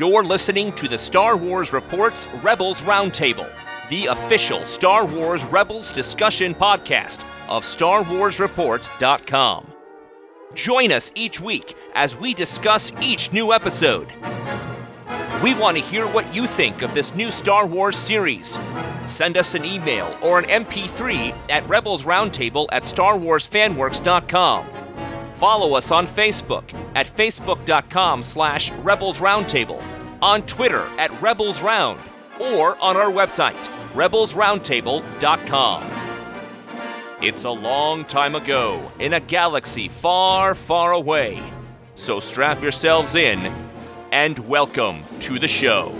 You're listening to the Star Wars Reports Rebels Roundtable, the official Star Wars Rebels discussion podcast of StarWarsReport.com. Join us each week as we discuss each new episode. We want to hear what you think of this new Star Wars series. Send us an email or an MP3 at Rebels Roundtable at StarWarsFanWorks.com. Follow us on Facebook at Facebook.com slash Rebels Roundtable, on Twitter at Rebels Round, or on our website, RebelsRoundtable.com. It's a long time ago in a galaxy far, far away. So strap yourselves in and welcome to the show.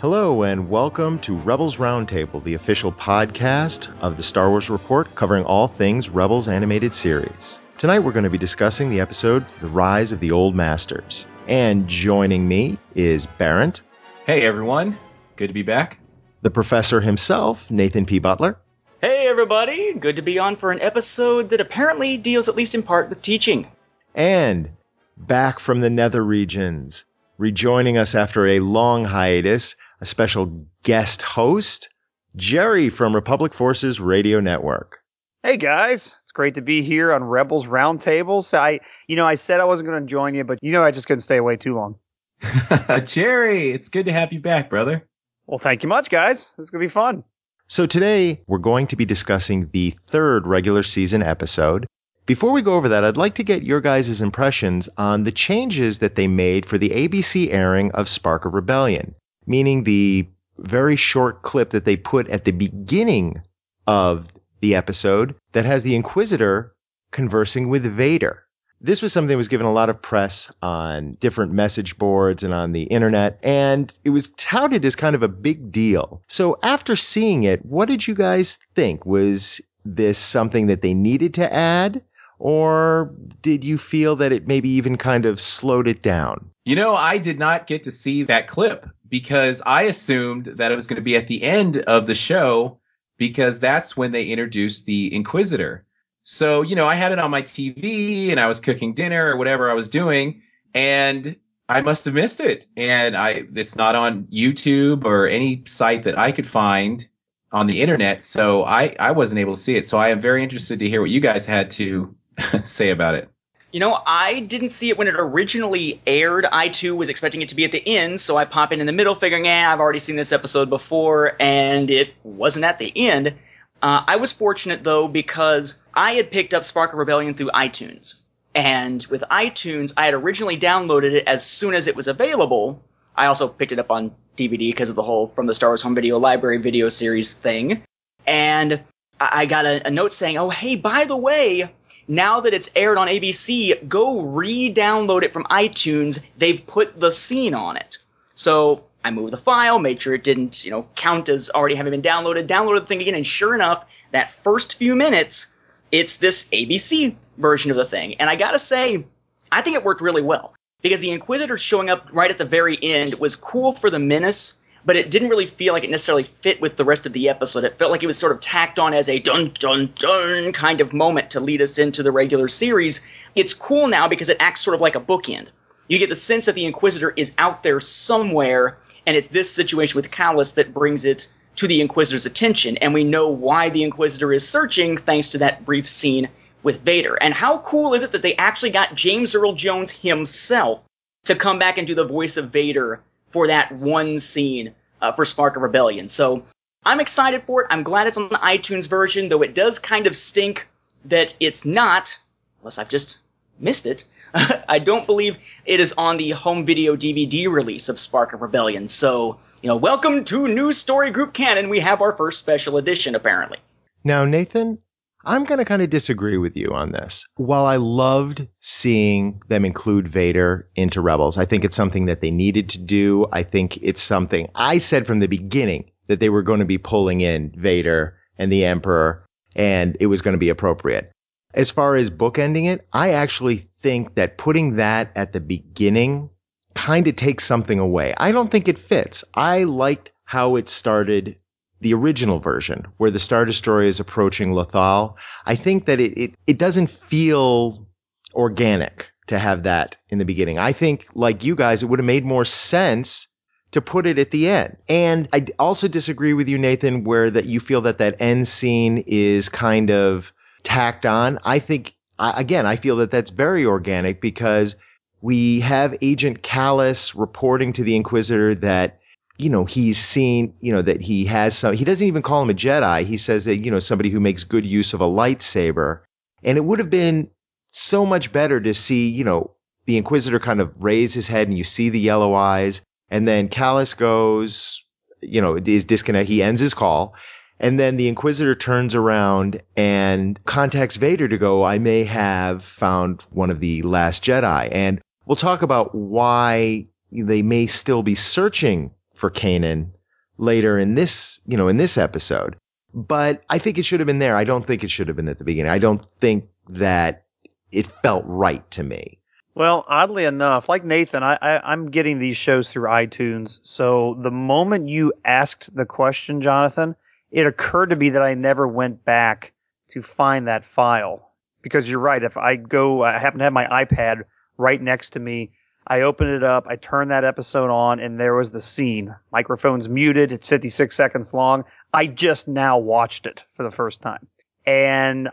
Hello, and welcome to Rebels Roundtable, the official podcast of the Star Wars Report covering all things Rebels animated series. Tonight we're going to be discussing the episode The Rise of the Old Masters. And joining me is Barrett. Hey everyone, good to be back. The professor himself, Nathan P. Butler. Hey everybody, good to be on for an episode that apparently deals at least in part with teaching. And back from the nether regions, rejoining us after a long hiatus, a special guest host, Jerry from Republic Forces Radio Network. Hey guys, it's great to be here on Rebels Roundtable. So I, you know, I said I wasn't going to join you, but you know, I just couldn't stay away too long. Jerry, it's good to have you back, brother. Well, thank you much, guys. This is going to be fun. So today we're going to be discussing the third regular season episode. Before we go over that, I'd like to get your guys' impressions on the changes that they made for the ABC airing of Spark of Rebellion, meaning the very short clip that they put at the beginning of the episode that has the Inquisitor conversing with Vader. This was something that was given a lot of press on different message boards and on the internet, and it was touted as kind of a big deal. So after seeing it, what did you guys think? Was this something that they needed to add? Or did you feel that it maybe even kind of slowed it down? You know, I did not get to see that clip because I assumed that it was going to be at the end of the show because that's when they introduced the Inquisitor. So, you know, I had it on my TV and I was cooking dinner or whatever I was doing and I must have missed it. And I it's not on YouTube or any site that I could find on the internet, so I I wasn't able to see it. So I am very interested to hear what you guys had to say about it. You know, I didn't see it when it originally aired. I too was expecting it to be at the end, so I pop in in the middle, figuring, "Yeah, I've already seen this episode before," and it wasn't at the end. Uh, I was fortunate though because I had picked up Spark of Rebellion through iTunes, and with iTunes, I had originally downloaded it as soon as it was available. I also picked it up on DVD because of the whole From the Star Wars Home Video Library video series thing, and I got a, a note saying, "Oh, hey, by the way." Now that it's aired on ABC, go re-download it from iTunes. They've put the scene on it. So I moved the file, made sure it didn't, you know, count as already having been downloaded, downloaded the thing again, and sure enough, that first few minutes, it's this ABC version of the thing. And I gotta say, I think it worked really well. Because the Inquisitor showing up right at the very end was cool for the menace, but it didn't really feel like it necessarily fit with the rest of the episode. It felt like it was sort of tacked on as a dun dun dun kind of moment to lead us into the regular series. It's cool now because it acts sort of like a bookend. You get the sense that the Inquisitor is out there somewhere, and it's this situation with Kallus that brings it to the Inquisitor's attention, and we know why the Inquisitor is searching thanks to that brief scene with Vader. And how cool is it that they actually got James Earl Jones himself to come back and do the voice of Vader for that one scene uh, for Spark of Rebellion. So I'm excited for it. I'm glad it's on the iTunes version, though it does kind of stink that it's not, unless I've just missed it. I don't believe it is on the home video DVD release of Spark of Rebellion. So, you know, welcome to New Story Group Canon. We have our first special edition, apparently. Now, Nathan, I'm going to kind of disagree with you on this. While I loved seeing them include Vader into Rebels, I think it's something that they needed to do. I think it's something I said from the beginning that they were going to be pulling in Vader and the Emperor and it was going to be appropriate. As far as bookending it, I actually think that putting that at the beginning kind of takes something away. I don't think it fits. I liked how it started the original version where the Star Destroyer is approaching Lothal, I think that it, it, it doesn't feel organic to have that in the beginning. I think, like you guys, it would have made more sense to put it at the end. And I also disagree with you, Nathan, where that you feel that that end scene is kind of tacked on. I think, again, I feel that that's very organic because we have Agent Kallus reporting to the Inquisitor that you know, he's seen, you know, that he has some, he doesn't even call him a Jedi. He says that, you know, somebody who makes good use of a lightsaber. And it would have been so much better to see, you know, the Inquisitor kind of raise his head and you see the yellow eyes. And then Kallus goes, you know, is disconnect. He ends his call. And then the Inquisitor turns around and contacts Vader to go, I may have found one of the last Jedi. And we'll talk about why they may still be searching for Kanan later in this, you know, in this episode. But I think it should have been there. I don't think it should have been at the beginning. I don't think that it felt right to me. Well, oddly enough, like Nathan, I, I, am getting these shows through iTunes. So the moment you asked the question, Jonathan, it occurred to me that I never went back to find that file. Because you're right. If I go, I happen to have my iPad right next to me I opened it up, I turned that episode on, and there was the scene. Microphone's muted, it's 56 seconds long. I just now watched it for the first time. And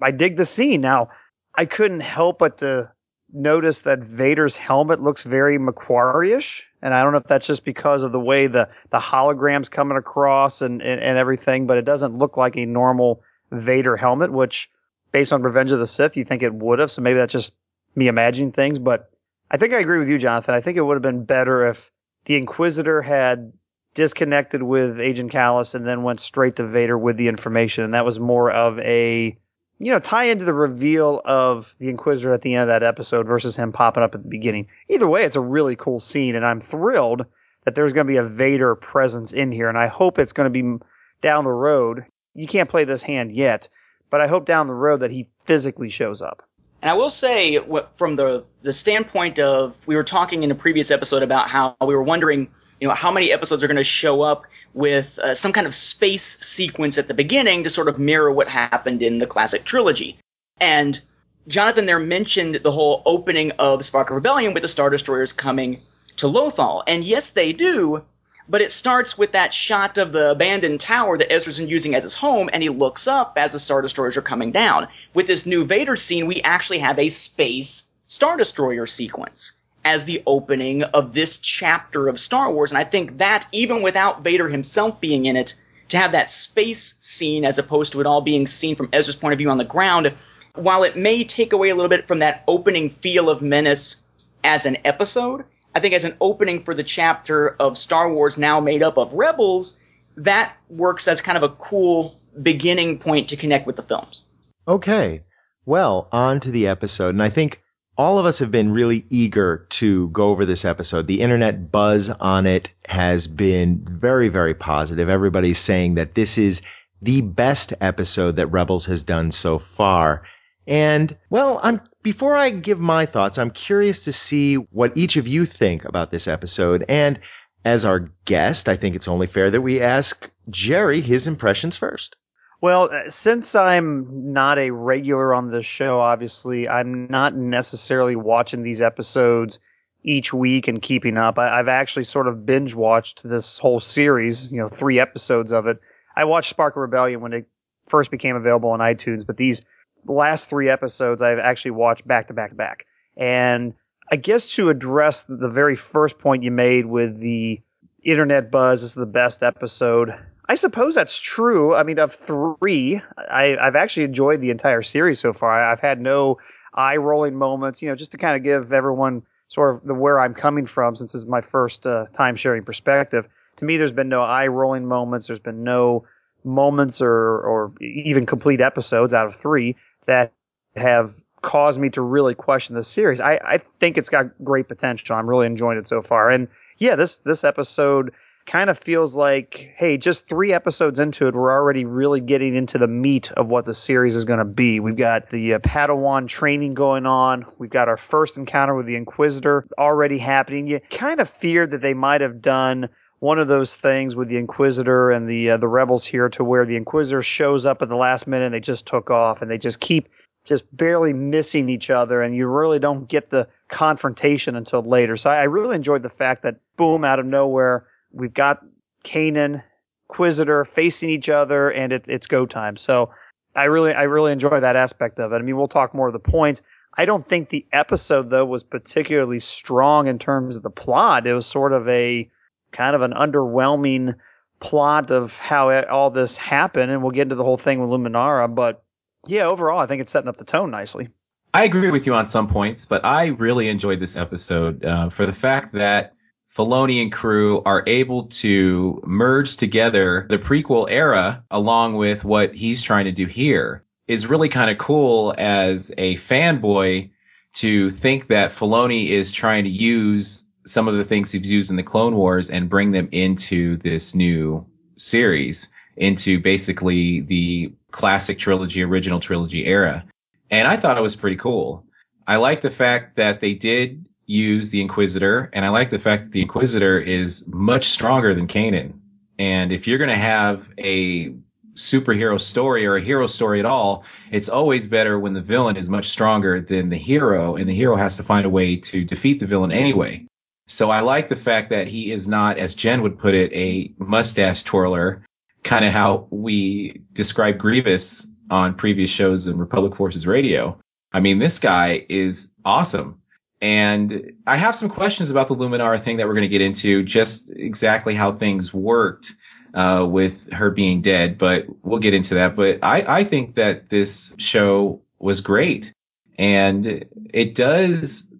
I dig the scene. Now, I couldn't help but to notice that Vader's helmet looks very McQuarrie-ish. And I don't know if that's just because of the way the, the holograms coming across and, and, and everything, but it doesn't look like a normal Vader helmet, which based on Revenge of the Sith, you think it would have. So maybe that's just me imagining things, but I think I agree with you, Jonathan. I think it would have been better if the Inquisitor had disconnected with Agent Kallus and then went straight to Vader with the information. And that was more of a, you know, tie into the reveal of the Inquisitor at the end of that episode versus him popping up at the beginning. Either way, it's a really cool scene. And I'm thrilled that there's going to be a Vader presence in here. And I hope it's going to be down the road. You can't play this hand yet, but I hope down the road that he physically shows up. And I will say, from the the standpoint of, we were talking in a previous episode about how we were wondering, you know, how many episodes are going to show up with uh, some kind of space sequence at the beginning to sort of mirror what happened in the classic trilogy. And Jonathan there mentioned the whole opening of Spark of Rebellion with the Star Destroyers coming to Lothal. And yes, they do, but it starts with that shot of the abandoned tower that Ezra's using as his home, and he looks up as the Star Destroyers are coming down. With this new Vader scene, we actually have a space Star Destroyer sequence as the opening of this chapter of Star Wars. And I think that, even without Vader himself being in it, to have that space scene as opposed to it all being seen from Ezra's point of view on the ground, while it may take away a little bit from that opening feel of Menace as an episode, I think as an opening for the chapter of Star Wars now made up of Rebels, that works as kind of a cool beginning point to connect with the films. Okay. Well, on to the episode. And I think all of us have been really eager to go over this episode. The internet buzz on it has been very, very positive. Everybody's saying that this is the best episode that Rebels has done so far. And well, I'm before I give my thoughts, I'm curious to see what each of you think about this episode. And as our guest, I think it's only fair that we ask Jerry his impressions first. Well, uh, since I'm not a regular on the show, obviously, I'm not necessarily watching these episodes each week and keeping up. I, have actually sort of binge watched this whole series, you know, three episodes of it. I watched Spark of Rebellion when it first became available on iTunes, but these the last three episodes I've actually watched back to back to back. And I guess to address the very first point you made with the internet buzz is the best episode. I suppose that's true. I mean, of three, I, have actually enjoyed the entire series so far. I've had no eye rolling moments, you know, just to kind of give everyone sort of the where I'm coming from since this is my first uh, time sharing perspective. To me, there's been no eye rolling moments. There's been no moments or, or even complete episodes out of three that have caused me to really question this series. I, I think it's got great potential. I'm really enjoying it so far. And yeah, this this episode kind of feels like, hey, just three episodes into it, we're already really getting into the meat of what the series is going to be. We've got the uh, Padawan training going on. We've got our first encounter with the Inquisitor already happening. You kind of feared that they might have done one of those things with the Inquisitor and the uh, the rebels here to where the Inquisitor shows up at the last minute and they just took off and they just keep just barely missing each other, and you really don't get the confrontation until later. So I, I really enjoyed the fact that boom, out of nowhere, we've got Kanan, Inquisitor facing each other, and it, it's go time. So I really, I really enjoy that aspect of it. I mean, we'll talk more of the points. I don't think the episode though was particularly strong in terms of the plot. It was sort of a kind of an underwhelming plot of how all this happened, and we'll get into the whole thing with Luminara. But yeah, overall, I think it's setting up the tone nicely. I agree with you on some points, but I really enjoyed this episode uh, for the fact that Filoni and crew are able to merge together the prequel era along with what he's trying to do here is really kind of cool as a fanboy to think that Filoni is trying to use some of the things he's used in the Clone Wars and bring them into this new series, into basically the classic trilogy, original trilogy era. And I thought it was pretty cool. I like the fact that they did use the Inquisitor, and I like the fact that the Inquisitor is much stronger than Kanan. And if you're going to have a superhero story or a hero story at all, it's always better when the villain is much stronger than the hero, and the hero has to find a way to defeat the villain anyway. So I like the fact that he is not, as Jen would put it, a mustache twirler, kind of how we describe Grievous on previous shows in Republic Forces Radio. I mean, this guy is awesome. And I have some questions about the Luminara thing that we're going to get into, just exactly how things worked uh, with her being dead, but we'll get into that. But I, I think that this show was great. And it does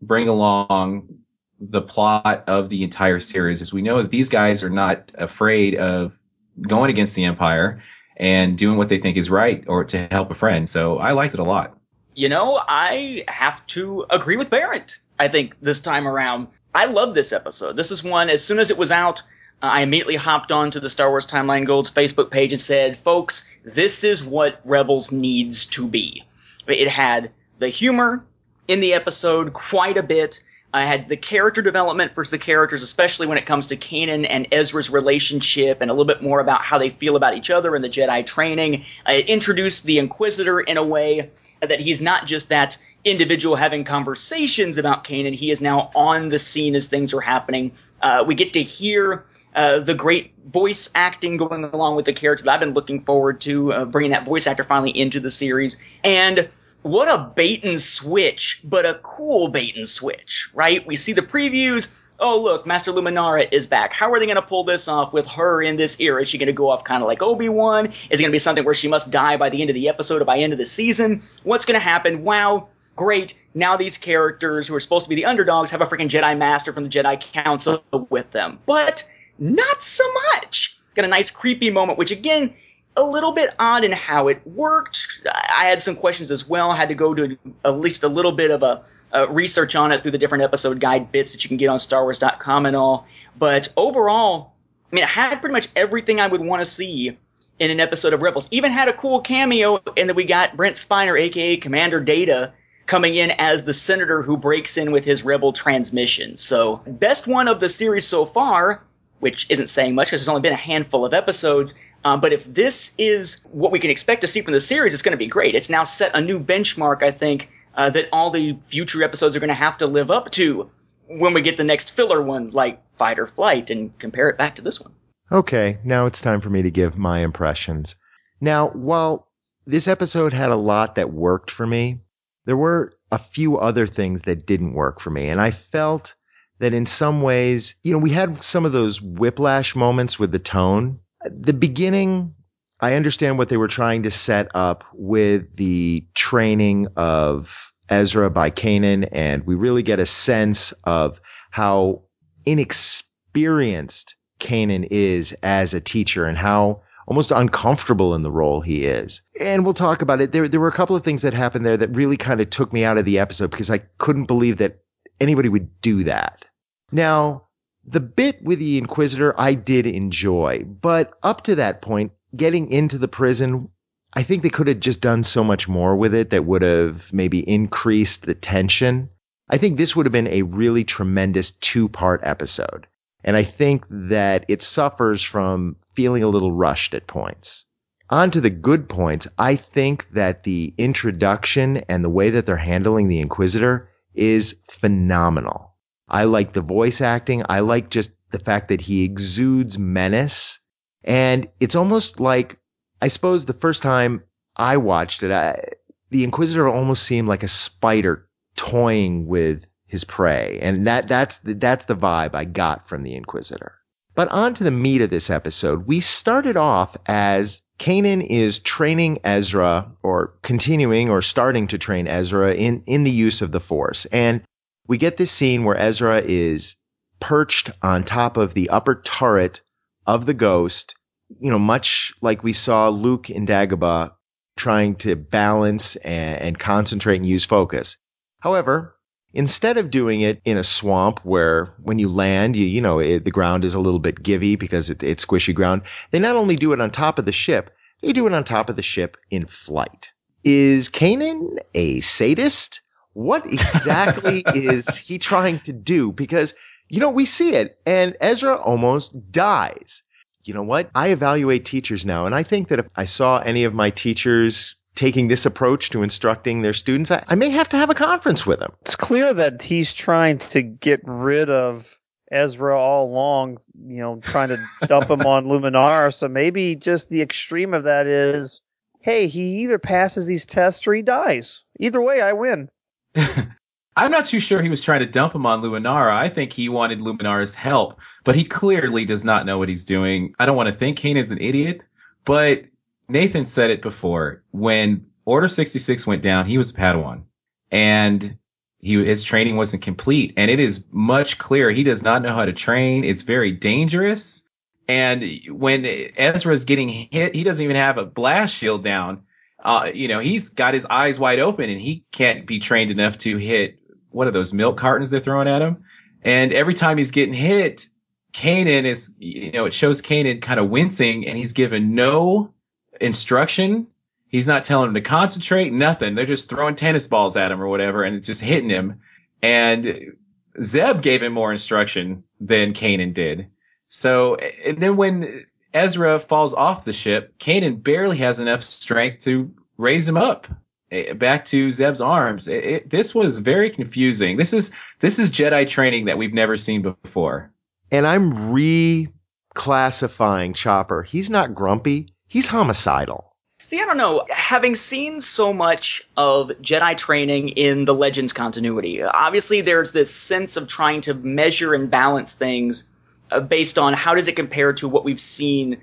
bring along the plot of the entire series, is we know that these guys are not afraid of going against the Empire and doing what they think is right or to help a friend. So I liked it a lot you know, I have to agree with Barrett. I think this time around, I love this episode. This is one, as soon as it was out, uh, I immediately hopped onto the Star Wars Timeline Gold's Facebook page and said, folks, this is what Rebels needs to be. It had the humor in the episode quite a bit. I had the character development for the characters, especially when it comes to Kanan and Ezra's relationship, and a little bit more about how they feel about each other and the Jedi training. I introduced the Inquisitor in a way that he's not just that individual having conversations about Kanan. He is now on the scene as things are happening. Uh, we get to hear uh, the great voice acting going along with the characters. I've been looking forward to uh, bringing that voice actor finally into the series. And what a bait and switch, but a cool bait and switch, right? We see the previews oh look, Master Luminara is back. How are they going to pull this off with her in this era? Is she going to go off kind of like Obi Wan? Is it going to be something where she must die by the end of the episode or by end of the season? What's going to happen? Wow, great. Now these characters who are supposed to be the underdogs have a freaking Jedi Master from the Jedi Council with them, but not so much. Got a nice creepy moment, which again a little bit odd in how it worked. I had some questions as well. I had to go to at least a little bit of a, a, research on it through the different episode guide bits that you can get on StarWars.com and all. But overall, I mean, it had pretty much everything I would want to see in an episode of Rebels. Even had a cool cameo in that we got Brent Spiner, aka Commander Data, coming in as the senator who breaks in with his Rebel transmission. So, best one of the series so far, which isn't saying much because there's only been a handful of episodes um, but if this is what we can expect to see from the series, it's going to be great. It's now set a new benchmark, I think, uh, that all the future episodes are going to have to live up to when we get the next filler one, like Fight or Flight, and compare it back to this one. Okay, now it's time for me to give my impressions. Now, while this episode had a lot that worked for me, there were a few other things that didn't work for me. And I felt that in some ways, you know, we had some of those whiplash moments with the tone the beginning, I understand what they were trying to set up with the training of Ezra by Kanan, and we really get a sense of how inexperienced Kanan is as a teacher and how almost uncomfortable in the role he is. And we'll talk about it. There, there were a couple of things that happened there that really kind of took me out of the episode because I couldn't believe that anybody would do that. Now, the bit with the Inquisitor I did enjoy, but up to that point, getting into the prison, I think they could have just done so much more with it that would have maybe increased the tension. I think this would have been a really tremendous two part episode. And I think that it suffers from feeling a little rushed at points. on to the good points, I think that the introduction and the way that they're handling the Inquisitor is phenomenal. I like the voice acting. I like just the fact that he exudes menace. And it's almost like, I suppose the first time I watched it, I, the Inquisitor almost seemed like a spider toying with his prey. And that, that's the, that's the vibe I got from the Inquisitor. But on to the meat of this episode. We started off as Kanan is training Ezra or continuing or starting to train Ezra in, in the use of the Force. And we get this scene where Ezra is perched on top of the upper turret of the ghost, you know, much like we saw Luke in Dagobah trying to balance and, and concentrate and use focus. However, instead of doing it in a swamp where when you land, you, you know, it, the ground is a little bit givey because it, it's squishy ground, they not only do it on top of the ship, they do it on top of the ship in flight. Is Kanan a sadist? What exactly is he trying to do? Because, you know, we see it and Ezra almost dies. You know what? I evaluate teachers now, and I think that if I saw any of my teachers taking this approach to instructing their students, I, I may have to have a conference with them. It's clear that he's trying to get rid of Ezra all along, you know, trying to dump him on Luminara. So maybe just the extreme of that is, hey, he either passes these tests or he dies. Either way, I win. I'm not too sure he was trying to dump him on Luminara. I think he wanted Luminara's help, but he clearly does not know what he's doing. I don't want to think Kanan's an idiot, but Nathan said it before. When Order 66 went down, he was a Padawan. And he his training wasn't complete and it is much clearer he does not know how to train it's very dangerous and when ezra's getting hit he doesn't even have a blast shield down uh, you know he's got his eyes wide open and he can't be trained enough to hit what are those milk cartons they're throwing at him and every time he's getting hit kanan is you know it shows kanan kind of wincing and he's given no instruction He's not telling him to concentrate, nothing. They're just throwing tennis balls at him or whatever, and it's just hitting him. And Zeb gave him more instruction than Kanan did. So, and then when Ezra falls off the ship, Kanan barely has enough strength to raise him up eh, back to Zeb's arms. It, it, this was very confusing. This is this is Jedi training that we've never seen before. And I'm reclassifying Chopper. He's not grumpy. He's homicidal. See, I don't know. Having seen so much of Jedi training in the Legends continuity, obviously there's this sense of trying to measure and balance things uh, based on how does it compare to what we've seen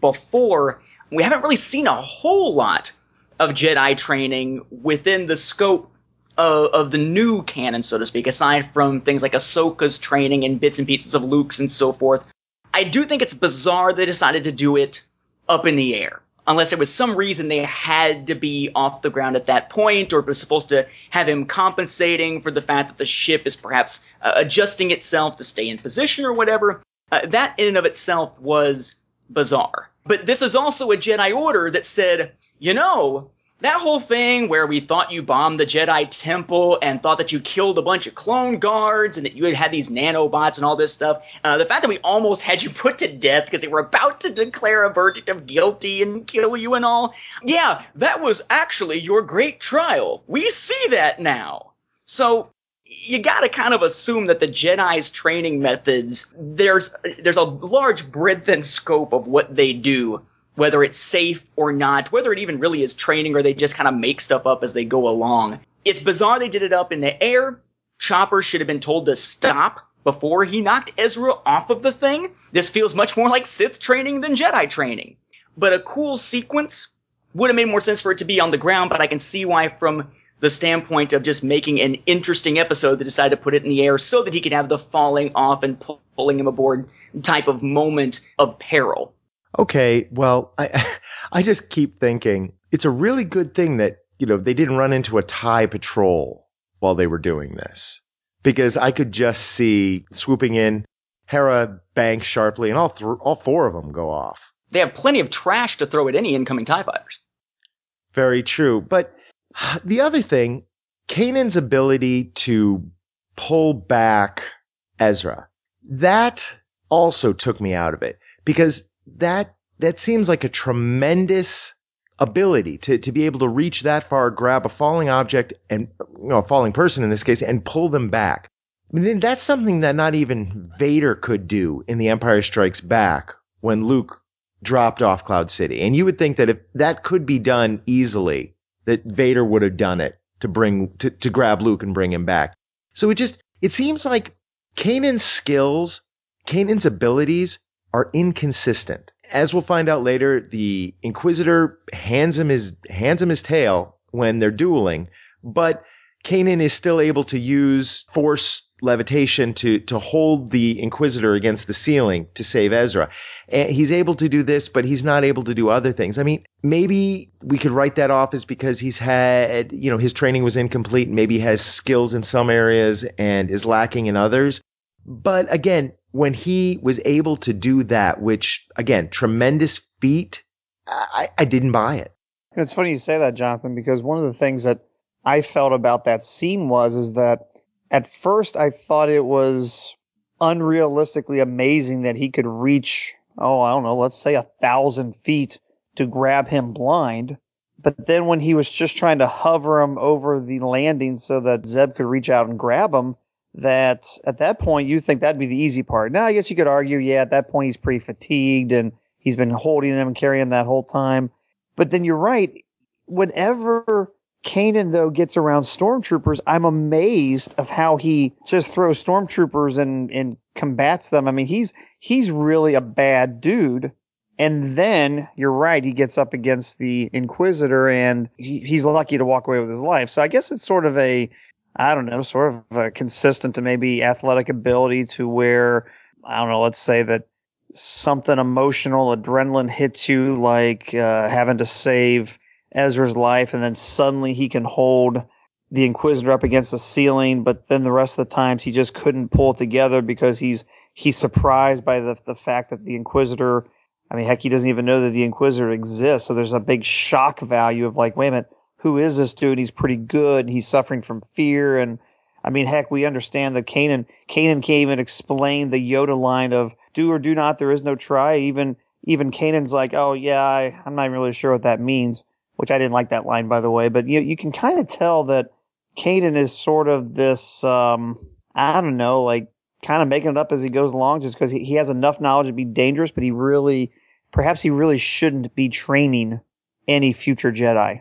before. We haven't really seen a whole lot of Jedi training within the scope of, of, the new canon, so to speak, aside from things like Ahsoka's training and bits and pieces of Luke's and so forth. I do think it's bizarre they decided to do it up in the air unless there was some reason they had to be off the ground at that point, or it was supposed to have him compensating for the fact that the ship is perhaps uh, adjusting itself to stay in position or whatever. Uh, that in and of itself was bizarre. But this is also a Jedi Order that said, you know, that whole thing where we thought you bombed the Jedi Temple and thought that you killed a bunch of clone guards and that you had had these nanobots and all this stuff, uh, the fact that we almost had you put to death because they were about to declare a verdict of guilty and kill you and all, yeah, that was actually your great trial. We see that now. So you got to kind of assume that the Jedi's training methods there's there's a large breadth and scope of what they do whether it's safe or not, whether it even really is training or they just kind of make stuff up as they go along. It's bizarre they did it up in the air. Chopper should have been told to stop before he knocked Ezra off of the thing. This feels much more like Sith training than Jedi training. But a cool sequence would have made more sense for it to be on the ground, but I can see why from the standpoint of just making an interesting episode, they decided to put it in the air so that he could have the falling off and pulling him aboard type of moment of peril okay, well, I I just keep thinking it's a really good thing that you know they didn't run into a tie patrol while they were doing this because I could just see swooping in Hera bank sharply and all th- all four of them go off. They have plenty of trash to throw at any incoming tie fighters. Very true, but the other thing, Kanan's ability to pull back Ezra, that also took me out of it because that that seems like a tremendous ability to, to be able to reach that far, grab a falling object and, you know, a falling person in this case and pull them back. I mean, that's something that not even Vader could do in The Empire Strikes Back when Luke dropped off Cloud City. And you would think that if that could be done easily, that Vader would have done it to bring, to, to grab Luke and bring him back. So it just, it seems like Kanan's skills, Kanan's abilities are inconsistent. As we'll find out later, the Inquisitor hands him his, hands him his tail when they're dueling, but Kanan is still able to use force levitation to to hold the Inquisitor against the ceiling to save Ezra. And he's able to do this, but he's not able to do other things. I mean, maybe we could write that off as because he's had, you know, his training was incomplete. Maybe he has skills in some areas and is lacking in others. But again, when he was able to do that, which again, tremendous feat, I, I didn't buy it. It's funny you say that, Jonathan, because one of the things that I felt about that scene was is that at first I thought it was unrealistically amazing that he could reach, oh, I don't know, let's say a thousand feet to grab him blind. But then when he was just trying to hover him over the landing so that Zeb could reach out and grab him, that at that point you think that'd be the easy part. Now I guess you could argue, yeah, at that point he's pretty fatigued and he's been holding him and carrying him that whole time. But then you're right. Whenever Kanan though gets around stormtroopers, I'm amazed of how he just throws stormtroopers and and combats them. I mean, he's he's really a bad dude. And then you're right, he gets up against the Inquisitor and he, he's lucky to walk away with his life. So I guess it's sort of a I don't know, sort of a consistent to maybe athletic ability to where I don't know, let's say that something emotional, adrenaline hits you like uh, having to save Ezra's life, and then suddenly he can hold the Inquisitor up against the ceiling, but then the rest of the times he just couldn't pull it together because he's he's surprised by the the fact that the Inquisitor. I mean, heck, he doesn't even know that the Inquisitor exists. So there's a big shock value of like, wait a minute, who is this dude? He's pretty good. He's suffering from fear, and I mean, heck, we understand that Kanan Kanan came and explained the Yoda line of "do or do not, there is no try." Even even Kanan's like, oh yeah, I, I'm not really sure what that means which I didn't like that line by the way, but you you can kind of tell that Kanan is sort of this um, I don't know, like kind of making it up as he goes along just because he, he has enough knowledge to be dangerous, but he really perhaps he really shouldn't be training any future Jedi.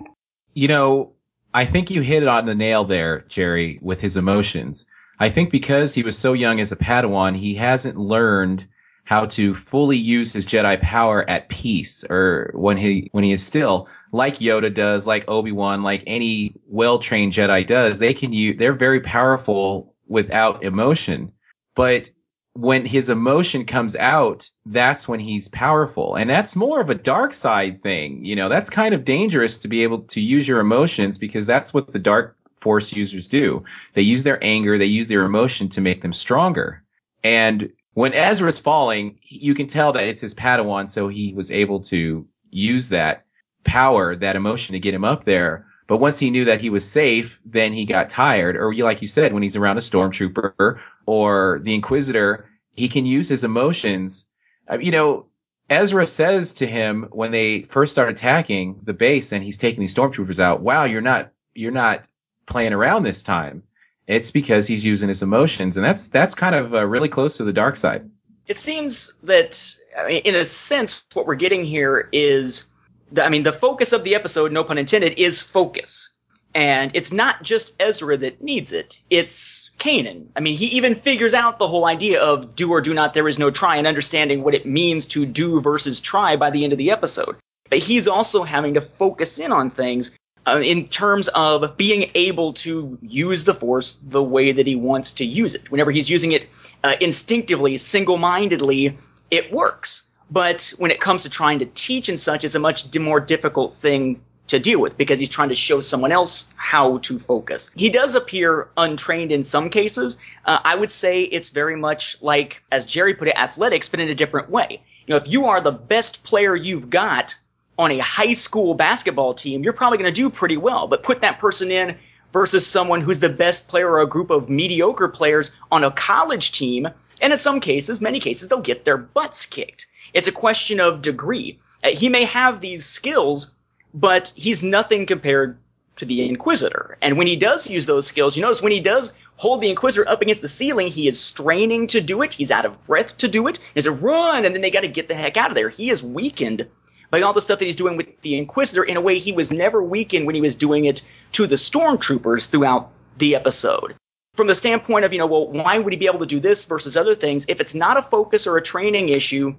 You know, I think you hit it on the nail there, Jerry, with his emotions. I think because he was so young as a Padawan, he hasn't learned how to fully use his Jedi power at peace or when he when he is still like Yoda does, like Obi-Wan, like any well-trained Jedi does, they can use they're very powerful without emotion. But when his emotion comes out, that's when he's powerful. And that's more of a dark side thing. You know, that's kind of dangerous to be able to use your emotions because that's what the dark force users do. They use their anger, they use their emotion to make them stronger. And when Ezra's falling, you can tell that it's his Padawan, so he was able to use that power, that emotion to get him up there. But once he knew that he was safe, then he got tired. Or like you said, when he's around a stormtrooper or the Inquisitor, he can use his emotions. Uh, you know, Ezra says to him when they first start attacking the base and he's taking these stormtroopers out, wow, you're not, you're not playing around this time. It's because he's using his emotions. And that's, that's kind of uh, really close to the dark side. It seems that, I mean, in a sense, what we're getting here is the, I mean, the focus of the episode, no pun intended, is focus. And it's not just Ezra that needs it. It's Kanan. I mean, he even figures out the whole idea of do or do not, there is no try, and understanding what it means to do versus try by the end of the episode. But he's also having to focus in on things uh, in terms of being able to use the Force the way that he wants to use it. Whenever he's using it uh, instinctively, single mindedly, it works. But when it comes to trying to teach and such, it's a much more difficult thing to deal with because he's trying to show someone else how to focus. He does appear untrained in some cases. Uh, I would say it's very much like, as Jerry put it, athletics, but in a different way. You know, if you are the best player you've got on a high school basketball team, you're probably going to do pretty well. But put that person in versus someone who's the best player or a group of mediocre players on a college team, and in some cases, many cases, they'll get their butts kicked. It's a question of degree. Uh, he may have these skills, but he's nothing compared to the Inquisitor. And when he does use those skills, you notice when he does hold the Inquisitor up against the ceiling, he is straining to do it. He's out of breath to do it. He's a run, and then they got to get the heck out of there. He is weakened by all the stuff that he's doing with the Inquisitor in a way he was never weakened when he was doing it to the Stormtroopers throughout the episode. From the standpoint of, you know, well, why would he be able to do this versus other things? If it's not a focus or a training issue,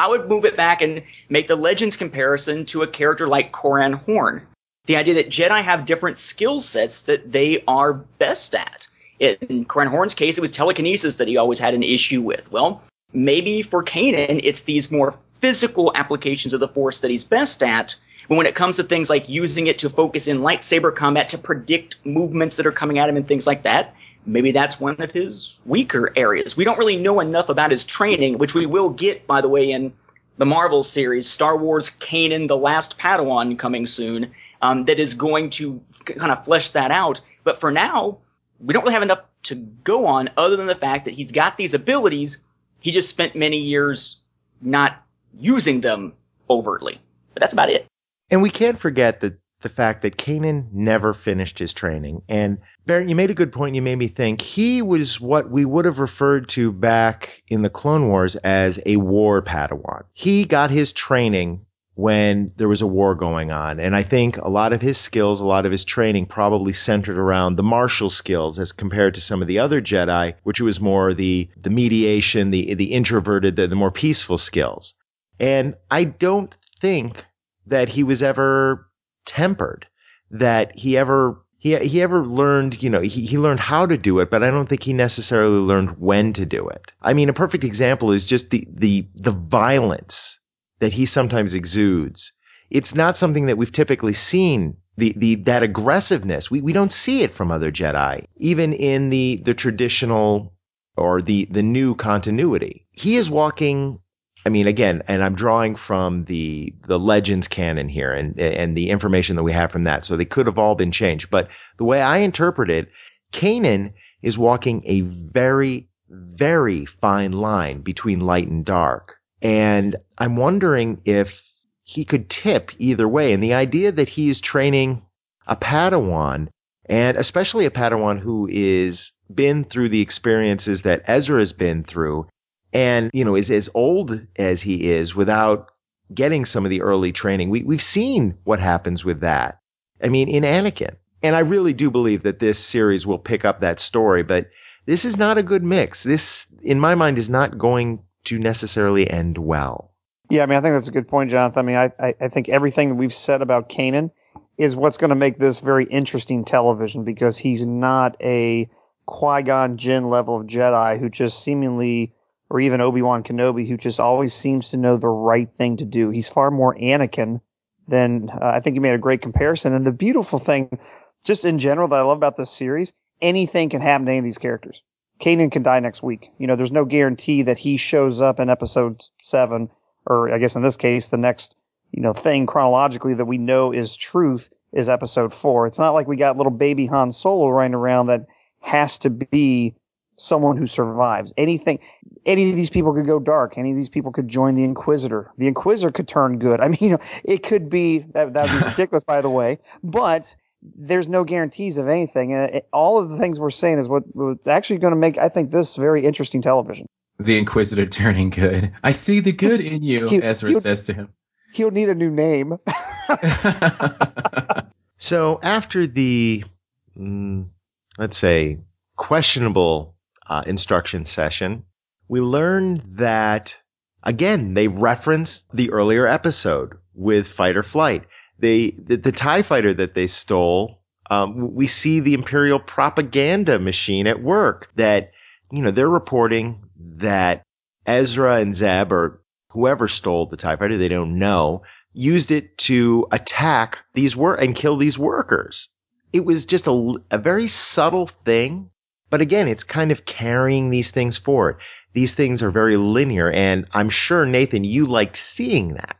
I would move it back and make the Legends comparison to a character like Corran Horn. The idea that Jedi have different skill sets that they are best at. In Corran Horn's case, it was telekinesis that he always had an issue with. Well, maybe for Kanan, it's these more physical applications of the Force that he's best at. But when it comes to things like using it to focus in lightsaber combat to predict movements that are coming at him and things like that, maybe that's one of his weaker areas. We don't really know enough about his training, which we will get, by the way, in the Marvel series, Star Wars Kanan the Last Padawan coming soon, um, that is going to kind of flesh that out. But for now, we don't really have enough to go on other than the fact that he's got these abilities. He just spent many years not using them overtly. But that's about it. And we can't forget that the fact that Kanan never finished his training. And You made a good point. You made me think he was what we would have referred to back in the Clone Wars as a war Padawan. He got his training when there was a war going on. And I think a lot of his skills, a lot of his training probably centered around the martial skills as compared to some of the other Jedi, which was more the, the mediation, the, the introverted, the, the more peaceful skills. And I don't think that he was ever tempered, that he ever he he ever learned, you know, he, he learned how to do it, but I don't think he necessarily learned when to do it. I mean, a perfect example is just the the the violence that he sometimes exudes. It's not something that we've typically seen. The, the, that aggressiveness, we, we don't see it from other Jedi, even in the, the traditional or the, the new continuity. He is walking I mean, again, and I'm drawing from the the Legends canon here and and the information that we have from that. So they could have all been changed. But the way I interpret it, Kanan is walking a very, very fine line between light and dark. And I'm wondering if he could tip either way. And the idea that he is training a Padawan and especially a Padawan who is been through the experiences that Ezra has been through and, you know, is as old as he is without getting some of the early training. We, we've seen what happens with that. I mean, in Anakin. And I really do believe that this series will pick up that story, but this is not a good mix. This, in my mind, is not going to necessarily end well. Yeah, I mean, I think that's a good point, Jonathan. I mean, I, I, I think everything that we've said about Kanan is what's going to make this very interesting television because he's not a Qui Gon Jinn level of Jedi who just seemingly or even Obi-Wan Kenobi, who just always seems to know the right thing to do. He's far more Anakin than uh, I think you made a great comparison. And the beautiful thing, just in general, that I love about this series, anything can happen to any of these characters. Kanan can die next week. You know, there's no guarantee that he shows up in episode seven, or I guess in this case, the next, you know, thing chronologically that we know is truth is episode four. It's not like we got little baby Han Solo running around that has to be someone who survives. Anything, any of these people could go dark. Any of these people could join the Inquisitor. The Inquisitor could turn good. I mean, you know, it could be that would be ridiculous, by the way. But there's no guarantees of anything. And it, all of the things we're saying is what, what's actually going to make, I think, this very interesting television. The Inquisitor turning good. I see the good in you, he, Ezra says to him. He'll need a new name. so after the, mm, let's say, questionable uh, instruction session, we learned that again they reference the earlier episode with fight or flight. They the, the Tie Fighter that they stole. Um, we see the Imperial propaganda machine at work. That you know they're reporting that Ezra and Zeb or whoever stole the Tie Fighter, they don't know, used it to attack these work and kill these workers. It was just a, a very subtle thing but again, it's kind of carrying these things forward. These things are very linear, and I'm sure, Nathan, you liked seeing that.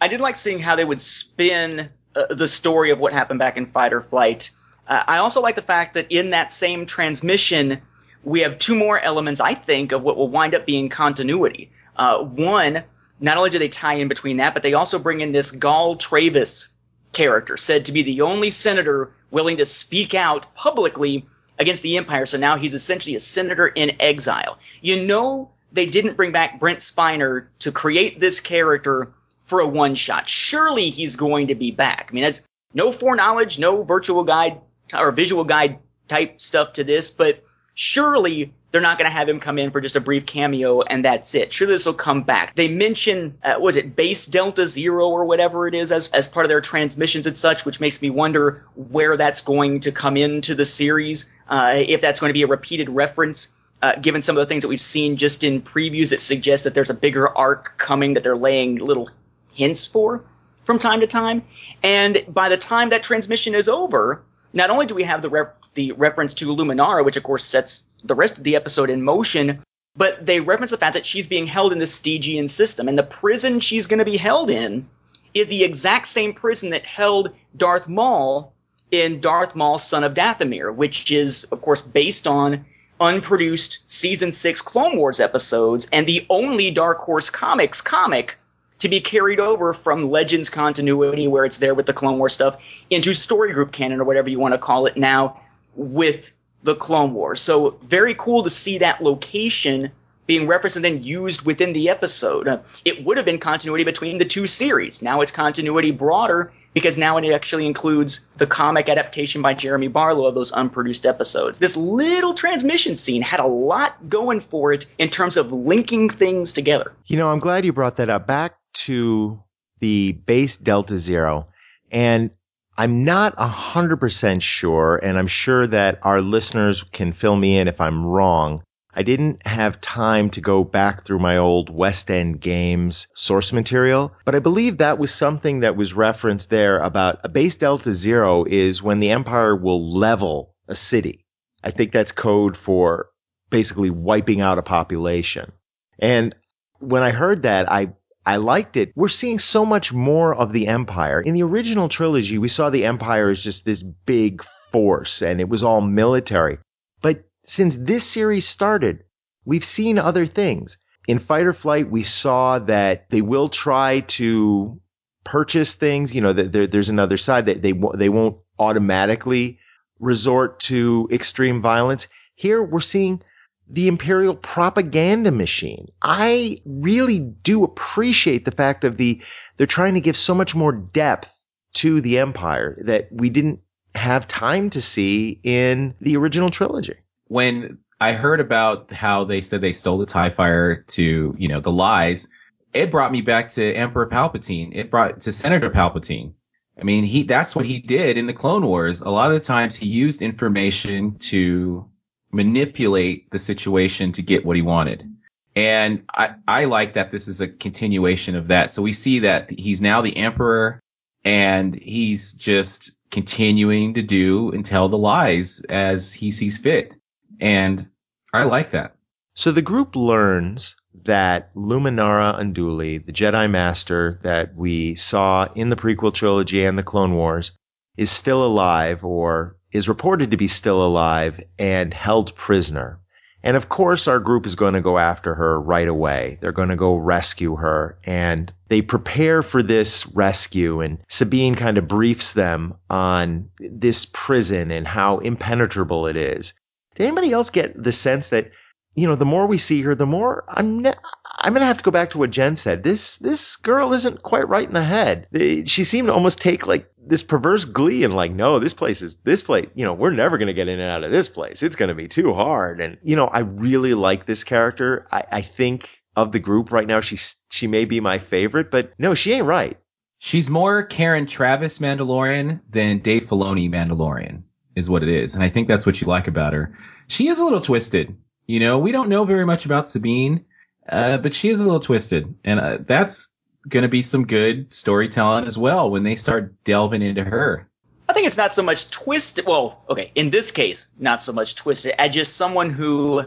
I did like seeing how they would spin uh, the story of what happened back in Fight or Flight. Uh, I also like the fact that in that same transmission, we have two more elements, I think, of what will wind up being continuity. Uh, one, not only do they tie in between that, but they also bring in this Gall Trayvis character, said to be the only senator willing to speak out publicly against the Empire. So now he's essentially a senator in exile. You know, they didn't bring back Brent Spiner to create this character for a one shot. Surely he's going to be back. I mean, that's no foreknowledge, no virtual guide or visual guide type stuff to this, but surely they're not going to have him come in for just a brief cameo and that's it. Sure, this will come back. They mention, uh, was it base Delta Zero or whatever it is as, as part of their transmissions and such, which makes me wonder where that's going to come into the series, uh, if that's going to be a repeated reference. Uh, given some of the things that we've seen just in previews that suggest that there's a bigger arc coming that they're laying little hints for from time to time. And by the time that transmission is over, not only do we have the rep- the reference to Luminara, which of course sets the rest of the episode in motion, but they reference the fact that she's being held in the Stygeon system, and the prison she's going to be held in is the exact same prison that held Darth Maul in Darth Maul, Son of Dathomir, which is of course based on unproduced season six Clone Wars episodes and the only Dark Horse Comics comic to be carried over from Legends continuity, where it's there with the Clone Wars stuff, into story group canon or whatever you want to call it now with the Clone Wars. So very cool to see that location being referenced and then used within the episode. Uh, it would have been continuity between the two series. Now it's continuity broader because now it actually includes the comic adaptation by Jeremy Barlow of those unproduced episodes. This little transmission scene had a lot going for it in terms of linking things together. You know, I'm glad you brought that up. Back to the base Delta Zero. And I'm not a hundred percent sure, and I'm sure that our listeners can fill me in if I'm wrong. I didn't have time to go back through my old West End games source material, but I believe that was something that was referenced there about a base Delta Zero is when the Empire will level a city. I think that's code for basically wiping out a population. And when I heard that, I I liked it. We're seeing so much more of the Empire. In the original trilogy, we saw the Empire as just this big force and it was all military. But since this series started, we've seen other things. In Fight or Flight, we saw that they will try to purchase things. You know, that there, there's another side that they, they won't automatically resort to extreme violence. Here we're seeing the imperial propaganda machine. I really do appreciate the fact of the, they're trying to give so much more depth to the empire that we didn't have time to see in the original trilogy. When I heard about how they said they stole the TIE fighter to, you know, the lies, it brought me back to Emperor Palpatine. It brought to Senator Palpatine. I mean, he, that's what he did in the Clone Wars. A lot of the times he used information to manipulate the situation to get what he wanted. And I, I like that this is a continuation of that. So we see that he's now the emperor and he's just continuing to do and tell the lies as he sees fit. And I like that. So the group learns that Luminara Unduli, the Jedi Master that we saw in the prequel trilogy and the Clone Wars, is still alive or is reported to be still alive and held prisoner. And of course, our group is going to go after her right away. They're going to go rescue her and they prepare for this rescue. And Sabine kind of briefs them on this prison and how impenetrable it is. Did anybody else get the sense that you know, the more we see her, the more I'm ne- I'm gonna have to go back to what Jen said. This this girl isn't quite right in the head. She seemed to almost take like this perverse glee and like, no, this place is this place. You know, we're never gonna get in and out of this place. It's gonna be too hard. And you know, I really like this character. I, I think of the group right now, she she may be my favorite, but no, she ain't right. She's more Karen Traviss Mandalorian than Dave Filoni Mandalorian, is what it is, and I think that's what you like about her. She is a little twisted you know, we don't know very much about Sabine, uh, but she is a little twisted, and uh, that's going to be some good storytelling as well when they start delving into her. I think it's not so much twisted. Well, okay, in this case, not so much twisted as just someone who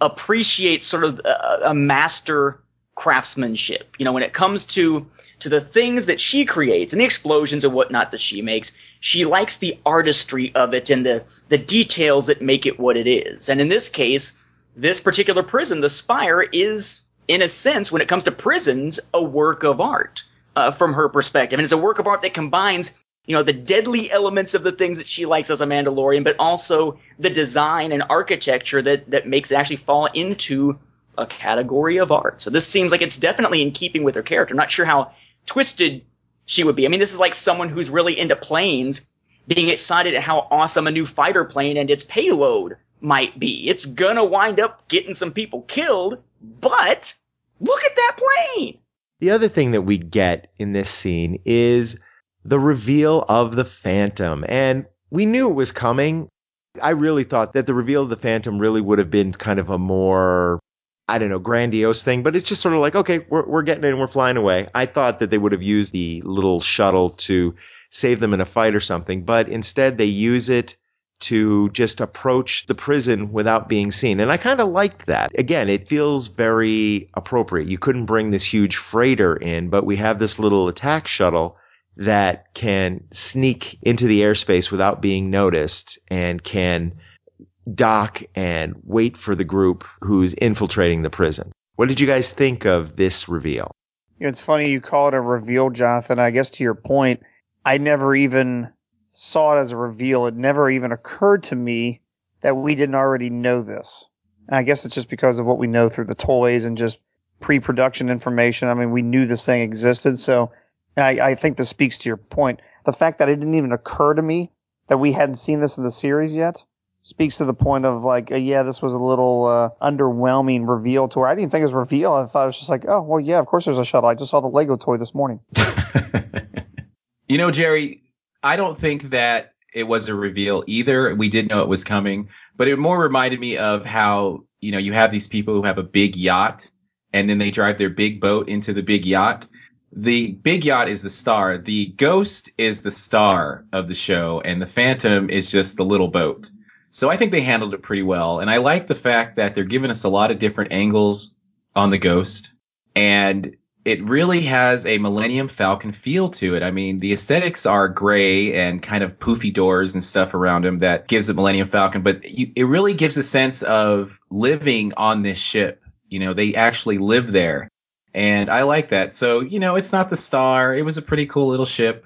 appreciates sort of a, a master craftsmanship. You know, when it comes to to the things that she creates and the explosions and whatnot that she makes, she likes the artistry of it and the the details that make it what it is. And in this case, this particular prison, the Spire, is, in a sense, when it comes to prisons, a work of art uh, from her perspective. And it's a work of art that combines you know, the deadly elements of the things that she likes as a Mandalorian, but also the design and architecture that, that makes it actually fall into a category of art. So this seems like it's definitely in keeping with her character. I'm not sure how twisted she would be. I mean, this is like someone who's really into planes being excited at how awesome a new fighter plane and its payload might be. It's gonna wind up getting some people killed, but look at that plane! The other thing that we get in this scene is the reveal of the Phantom. And we knew it was coming. I really thought that the reveal of the Phantom really would have been kind of a more, I don't know, grandiose thing, but it's just sort of like, okay, we're, we're getting in, we're flying away. I thought that they would have used the little shuttle to save them in a fight or something, but instead they use it to just approach the prison without being seen. And I kind of liked that. Again, it feels very appropriate. You couldn't bring this huge freighter in, but we have this little attack shuttle that can sneak into the airspace without being noticed and can dock and wait for the group who's infiltrating the prison. What did you guys think of this reveal? It's funny you call it a reveal, Jonathan. I guess to your point, I never even saw it as a reveal. It never even occurred to me that we didn't already know this. And I guess it's just because of what we know through the toys and just pre-production information. I mean, we knew this thing existed, so I, I think this speaks to your point. The fact that it didn't even occur to me that we hadn't seen this in the series yet speaks to the point of like, uh, yeah, this was a little uh, underwhelming reveal to where I didn't think it was reveal. I thought it was just like, oh, well, yeah, of course there's a shuttle. I just saw the Lego toy this morning. you know, Jerry, I don't think that it was a reveal either. We did know it was coming, but it more reminded me of how, you know, you have these people who have a big yacht and then they drive their big boat into the big yacht the big yacht is the star. The ghost is the star of the show, and the phantom is just the little boat. So I think they handled it pretty well. And I like the fact that they're giving us a lot of different angles on the ghost. And it really has a Millennium Falcon feel to it. I mean, the aesthetics are gray and kind of poofy doors and stuff around him that gives it Millennium Falcon, but you, it really gives a sense of living on this ship. You know, they actually live there and I like that. So, you know, it's not the star. It was a pretty cool little ship.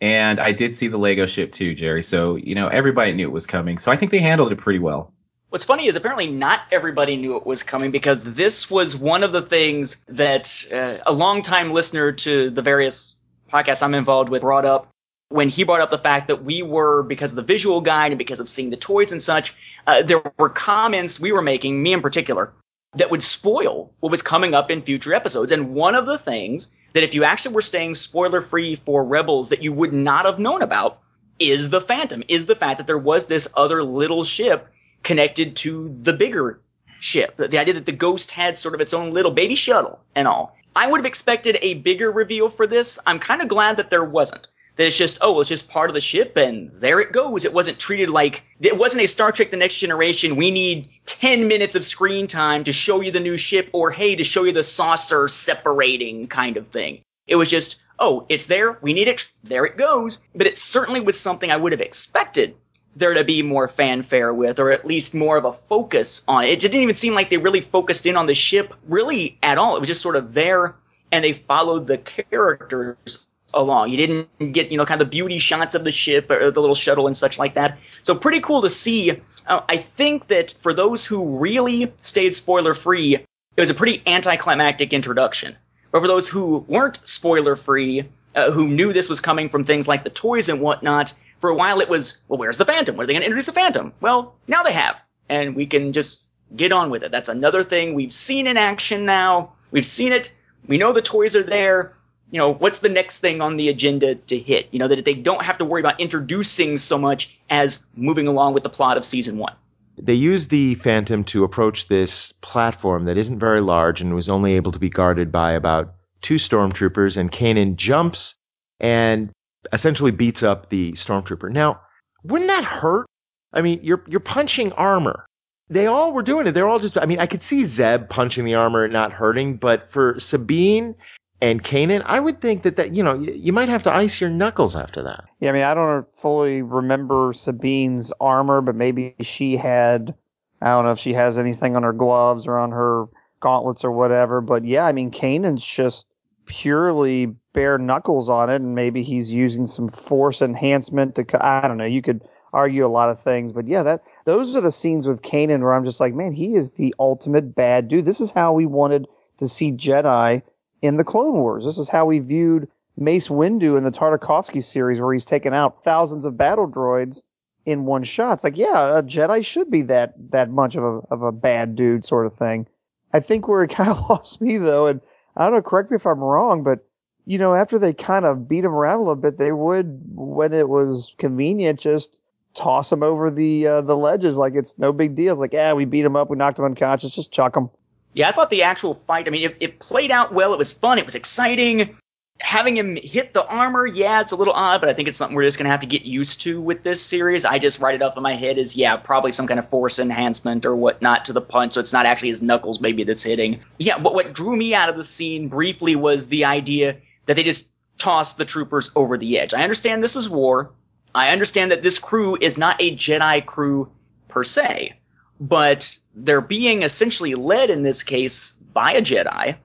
And I did see the Lego ship too, Jerry. So, you know, everybody knew it was coming. So I think they handled it pretty well. What's funny is apparently not everybody knew it was coming because this was one of the things that uh, a longtime listener to the various podcasts I'm involved with brought up when he brought up the fact that we were, because of the visual guide and because of seeing the toys and such, uh, there were comments we were making, me in particular, that would spoil what was coming up in future episodes. And one of the things that if you actually were staying spoiler free for Rebels that you would not have known about is the Phantom, is the fact that there was this other little ship connected to the bigger ship. The idea that the Ghost had sort of its own little baby shuttle and all. I would have expected a bigger reveal for this. I'm kind of glad that there wasn't that it's just, oh, it's just part of the ship and there it goes. It wasn't treated like, it wasn't a Star Trek The Next Generation. We need 10 minutes of screen time to show you the new ship or, hey, to show you the saucer separating kind of thing. It was just, oh, it's there. We need it. There it goes. But it certainly was something I would have expected there to be more fanfare with, or at least more of a focus on it. It didn't even seem like they really focused in on the ship really at all. It was just sort of there and they followed the characters along. You didn't get, you know, kind of the beauty shots of the ship or the little shuttle and such like that. So pretty cool to see. Uh, I think that for those who really stayed spoiler free, it was a pretty anticlimactic introduction. But for those who weren't spoiler free, uh, who knew this was coming from things like the toys and whatnot, for a while it was, well, where's the Phantom? When are they going to introduce the Phantom? Well, now they have. And we can just get on with it. That's another thing we've seen in action now. We've seen it. We know the toys are there you know, what's the next thing on the agenda to hit? You know, that they don't have to worry about introducing so much as moving along with the plot of season one. They used the Phantom to approach this platform that isn't very large and was only able to be guarded by about two stormtroopers, and Kanan jumps and essentially beats up the stormtrooper. Now, wouldn't that hurt? I mean, you're you're punching armor. They all were doing it. They're all just. I mean, I could see Zeb punching the armor and not hurting, but for Sabine and Kanan, I would think that that you know you might have to ice your knuckles after that. Yeah, I mean I don't fully remember Sabine's armor, but maybe she had. I don't know if she has anything on her gloves or on her gauntlets or whatever. But yeah, I mean Kanan's just purely bare knuckles on it, and maybe he's using some force enhancement to. I don't know. You could argue a lot of things, but yeah, that those are the scenes with Kanan where I'm just like, man, he is the ultimate bad dude. This is how we wanted to see Jedi in the Clone Wars. This is how we viewed Mace Windu in the Tartakovsky series, where he's taken out thousands of battle droids in one shot. It's like, yeah, a Jedi should be that that much of a of a bad dude sort of thing. I think where it kind of lost me though, and I don't know, correct me if I'm wrong, but you know, after they kind of beat him around a little bit, they would, when it was convenient, just toss him over the uh, the ledges like it's no big deal. It's like, yeah, we beat him up, we knocked him unconscious, just chuck him. Yeah, I thought the actual fight. I mean, it, it played out well. It was fun. It was exciting. Having him hit the armor, yeah, it's a little odd, but I think it's something we're just gonna have to get used to with this series. I just write it off in my head as yeah, probably some kind of force enhancement or whatnot to the punch, so it's not actually his knuckles maybe that's hitting. Yeah, but what drew me out of the scene briefly was the idea that they just tossed the troopers over the edge. I understand this is war. I understand that this crew is not a Jedi crew per se, but they're being essentially led in this case by a Jedi,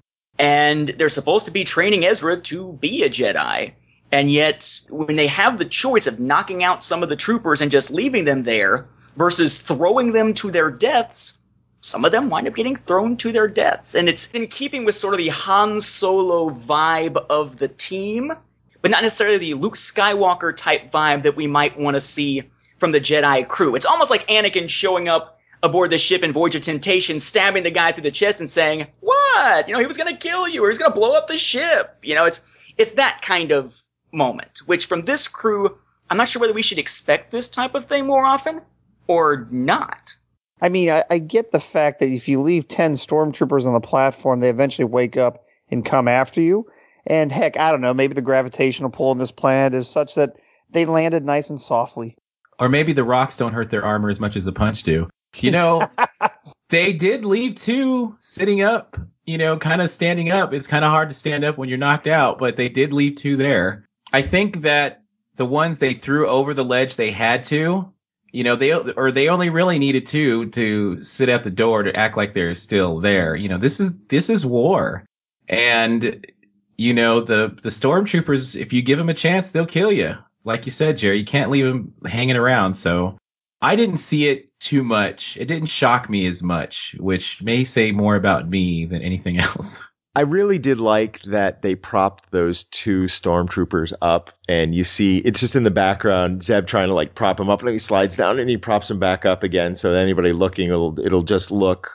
and they're supposed to be training Ezra to be a Jedi. And yet, when they have the choice of knocking out some of the troopers and just leaving them there versus throwing them to their deaths, some of them wind up getting thrown to their deaths. And it's in keeping with sort of the Han Solo vibe of the team but not necessarily the Luke Skywalker type vibe that we might want to see from the Jedi crew. It's almost like Anakin showing up aboard the ship in Voyage of Temptation, stabbing the guy through the chest and saying, "What? You know, he was going to kill you, or he was going to blow up the ship." You know, it's it's that kind of moment. Which from this crew, I'm not sure whether we should expect this type of thing more often or not. I mean, I, I get the fact that if you leave ten stormtroopers on the platform, they eventually wake up and come after you. And heck, I don't know, maybe the gravitational pull on this planet is such that they landed nice and softly. Or maybe the rocks don't hurt their armor as much as the punch do. You know, they did leave two sitting up, you know, kind of standing up. It's kind of hard to stand up when you're knocked out, but they did leave two there. I think that the ones they threw over the ledge, they had to, you know, they, or they only really needed two to sit at the door to act like they're still there. You know, this is, this is war. And you know the the stormtroopers if you give them a chance they'll kill you like you said jerry you can't leave them hanging around so i didn't see it too much. It didn't shock me as much which may say more about me than anything else. I really did like that they propped those two stormtroopers up, and you see it's just in the background Zeb trying to like prop him up, and he slides down and he props him back up again, so anybody looking it'll it'll just look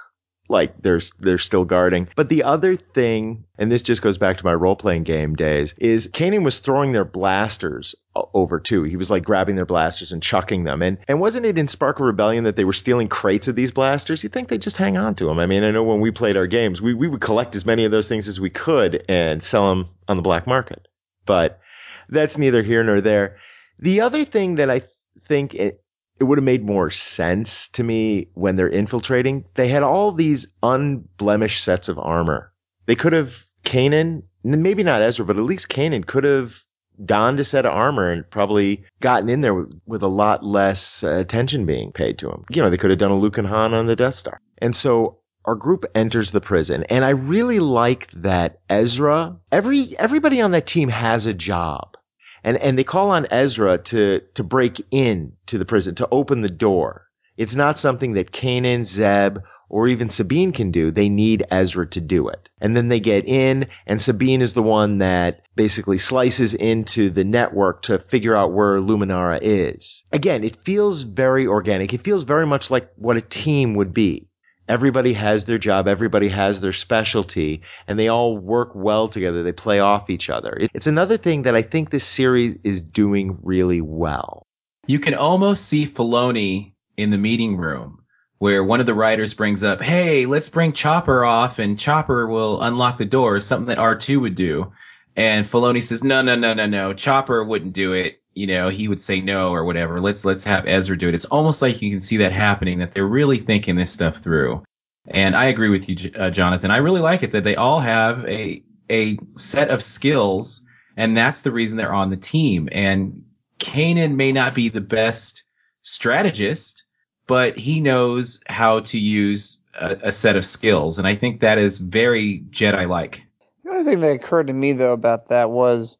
like they're they're still guarding. But the other thing, and this just goes back to my role playing game days, is Kanan was throwing their blasters over too. He was like grabbing their blasters and chucking them. And and wasn't it in Spark of Rebellion that they were stealing crates of these blasters? You think they just hang on to them? I mean, I know when we played our games, we we would collect as many of those things as we could and sell them on the black market. But that's neither here nor there. The other thing that I think it, it would have made more sense to me when they're infiltrating. They had all these unblemished sets of armor. They could have Kanan, maybe not Ezra, but at least Kanan could have donned a set of armor and probably gotten in there with, with a lot less uh, attention being paid to him. You know, they could have done a Luke and Han on the Death Star. And so our group enters the prison and I really liked that Ezra, every, everybody on that team has a job and and they call on Ezra to to break in to the prison to open the door. It's not something that Kanan, Zeb, or even Sabine can do. They need Ezra to do it. And then they get in, and Sabine is the one that basically slices into the network to figure out where Luminara is. Again, it feels very organic. It feels very much like what a team would be everybody has their job, everybody has their specialty, and they all work well together. They play off each other. It's another thing that I think this series is doing really well. You can almost see Filoni in the meeting room where one of the writers brings up, Hey, let's bring Chopper off and Chopper will unlock the door, something that R2 would do. And Filoni says, no, no, no, no, no. Chopper wouldn't do it. You know, he would say no or whatever. Let's let's have Ezra do it. It's almost like you can see that happening. That they're really thinking this stuff through. And I agree with you, uh, Jonathan. I really like it that they all have a a set of skills, and that's the reason they're on the team. And Kanan may not be the best strategist, but he knows how to use a, a set of skills, and I think that is very Jedi-like. The only thing that occurred to me though about that was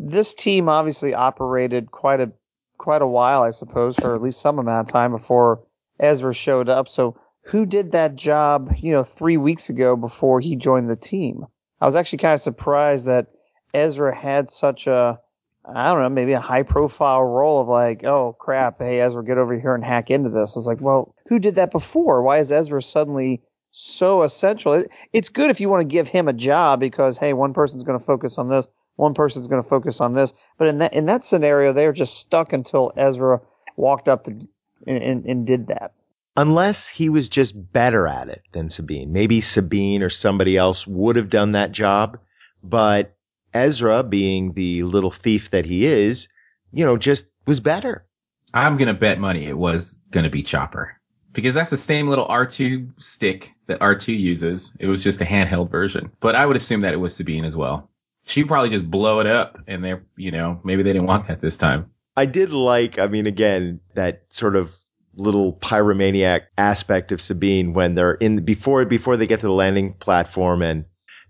this team obviously operated quite a quite a while, I suppose, for at least some amount of time before Ezra showed up. So who did that job, you know, three weeks ago before he joined the team? I was actually kind of surprised that Ezra had such a I don't know, maybe a high profile role of like, oh crap, hey Ezra, get over here and hack into this. It's like, well, who did that before? Why is Ezra suddenly so essential? It's good if you want to give him a job because hey, one person's going to focus on this, one person's going to focus on this. But in that in that scenario, they are just stuck until Ezra walked up to and, and, and did that. Unless he was just better at it than Sabine. Maybe Sabine or somebody else would have done that job, but Ezra, being the little thief that he is, you know, just was better. I'm gonna bet money it was gonna be Chopper because that's the same little R2 stick that R2 uses. It was just a handheld version, but I would assume that it was Sabine as well. She'd probably just blow it up, and they're, you know, maybe they didn't want that this time. I did like, I mean, again, that sort of little pyromaniac aspect of Sabine when they're in before before they get to the landing platform and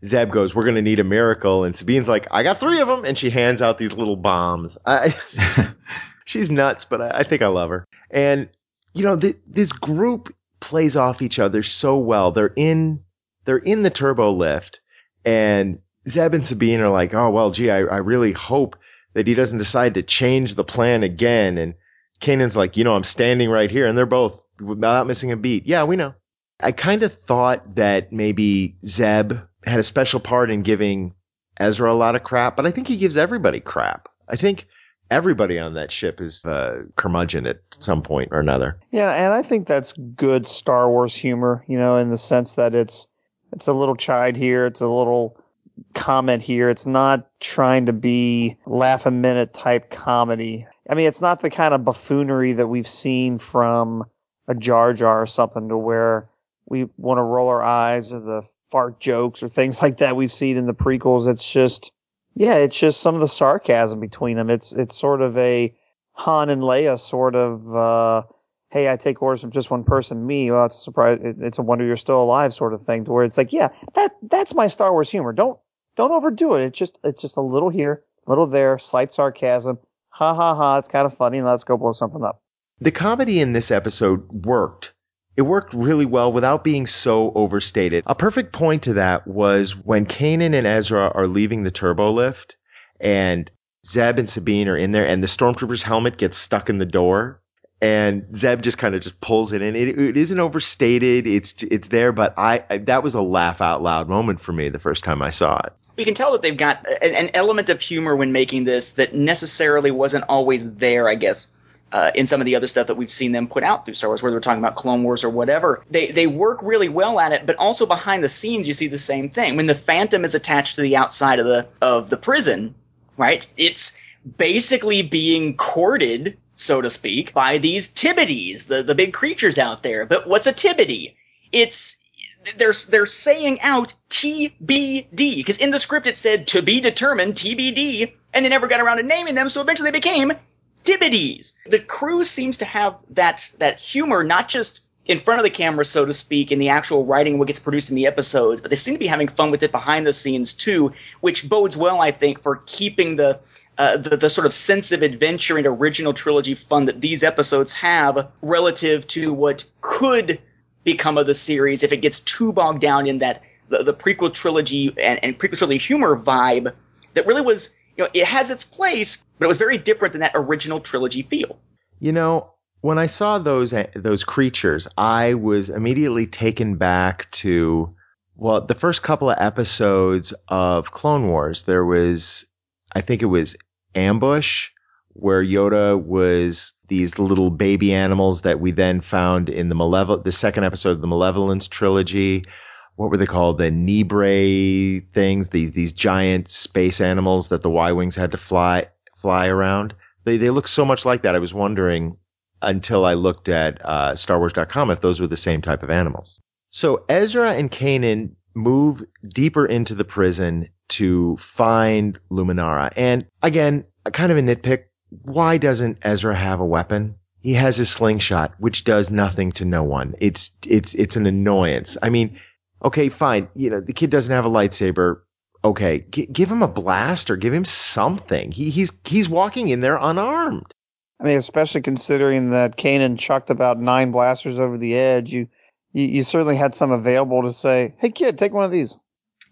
Zeb goes, "We're going to need a miracle," and Sabine's like, "I got three of them," and she hands out these little bombs. I, she's nuts, but I, I, think I love her. And you know, th- this group plays off each other so well. They're in they're in the turbo lift, and Zeb and Sabine are like, "Oh well, gee, I, I really hope that he doesn't decide to change the plan again." And Kanan's like, "You know, I'm standing right here," and they're both without missing a beat. Yeah, we know. I kind of thought that maybe Zeb had a special part in giving Ezra a lot of crap, but I think he gives everybody crap. I think everybody on that ship is uh, curmudgeon at some point or another. Yeah, and I think that's good Star Wars humor, you know, in the sense that it's it's a little chide here, it's a little comment here. It's not trying to be laugh a minute type comedy. I mean, it's not the kind of buffoonery that we've seen from a Jar Jar or something to where we want to roll our eyes or the fart jokes or things like that we've seen in the prequels. It's just, yeah, it's just some of the sarcasm between them. It's it's sort of a Han and Leia sort of, uh, hey, I take orders from just one person, me. Well, it's a surprise. It's a wonder you're still alive, sort of thing. To where it's like, yeah, that that's my Star Wars humor. Don't don't overdo it. It's just it's just a little here, a little there, slight sarcasm. Ha ha ha! It's kind of funny. Let's go blow something up. The comedy in this episode worked it worked really well without being so overstated. A perfect point to that was when Kanan and Ezra are leaving the turbo lift and Zeb and Sabine are in there and the stormtrooper's helmet gets stuck in the door and Zeb just kind of just pulls it in. It, it isn't overstated. It's it's there, but I, I, that was a laugh out loud moment for me the first time I saw it. You can tell that they've got an, an element of humor when making this that necessarily wasn't always there. I guess uh, in some of the other stuff that we've seen them put out through Star Wars, whether we're talking about Clone Wars or whatever. They they work really well at it, but also behind the scenes you see the same thing. When the Phantom is attached to the outside of the of the prison, right? It's basically being courted, so to speak, by these Tibidies, the the big creatures out there. But what's a Tibidie? It's they're they're saying out TBD because in the script it said to be determined TBD, and they never got around to naming them, so eventually they became Tibidies. The crew seems to have that that humor, not just in front of the camera, so to speak, in the actual writing what gets produced in the episodes, but they seem to be having fun with it behind the scenes too, which bodes well, I think, for keeping the uh, the, the sort of sense of adventure and original trilogy fun that these episodes have relative to what could become of the series if it gets too bogged down in that the, the prequel trilogy and, and prequel trilogy humor vibe that really was you know, it has its place, but it was very different than that original trilogy feel. You know, when I saw those eh, those creatures, I was immediately taken back to well, the first couple of episodes of Clone Wars. There was, I think it was Ambush, where Yoda was these little baby animals that we then found in the Malevol- the second episode of the Malevolence trilogy what were they called? The Neebray things, these these giant space animals that the Y wings had to fly fly around. They they look so much like that. I was wondering until I looked at uh, StarWars.com if those were the same type of animals. So Ezra and Kanan move deeper into the prison to find Luminara. And again, kind of a nitpick. Why doesn't Ezra have a weapon? He has his slingshot, which does nothing to no one. It's it's it's an annoyance. I mean, okay, fine. You know, the kid doesn't have a lightsaber. okay, g- give him a blaster, give him something. He, he's he's walking in there unarmed. I mean, especially considering that Kanan chucked about nine blasters over the edge, you, you you certainly had some available to say, "Hey, kid, take one of these."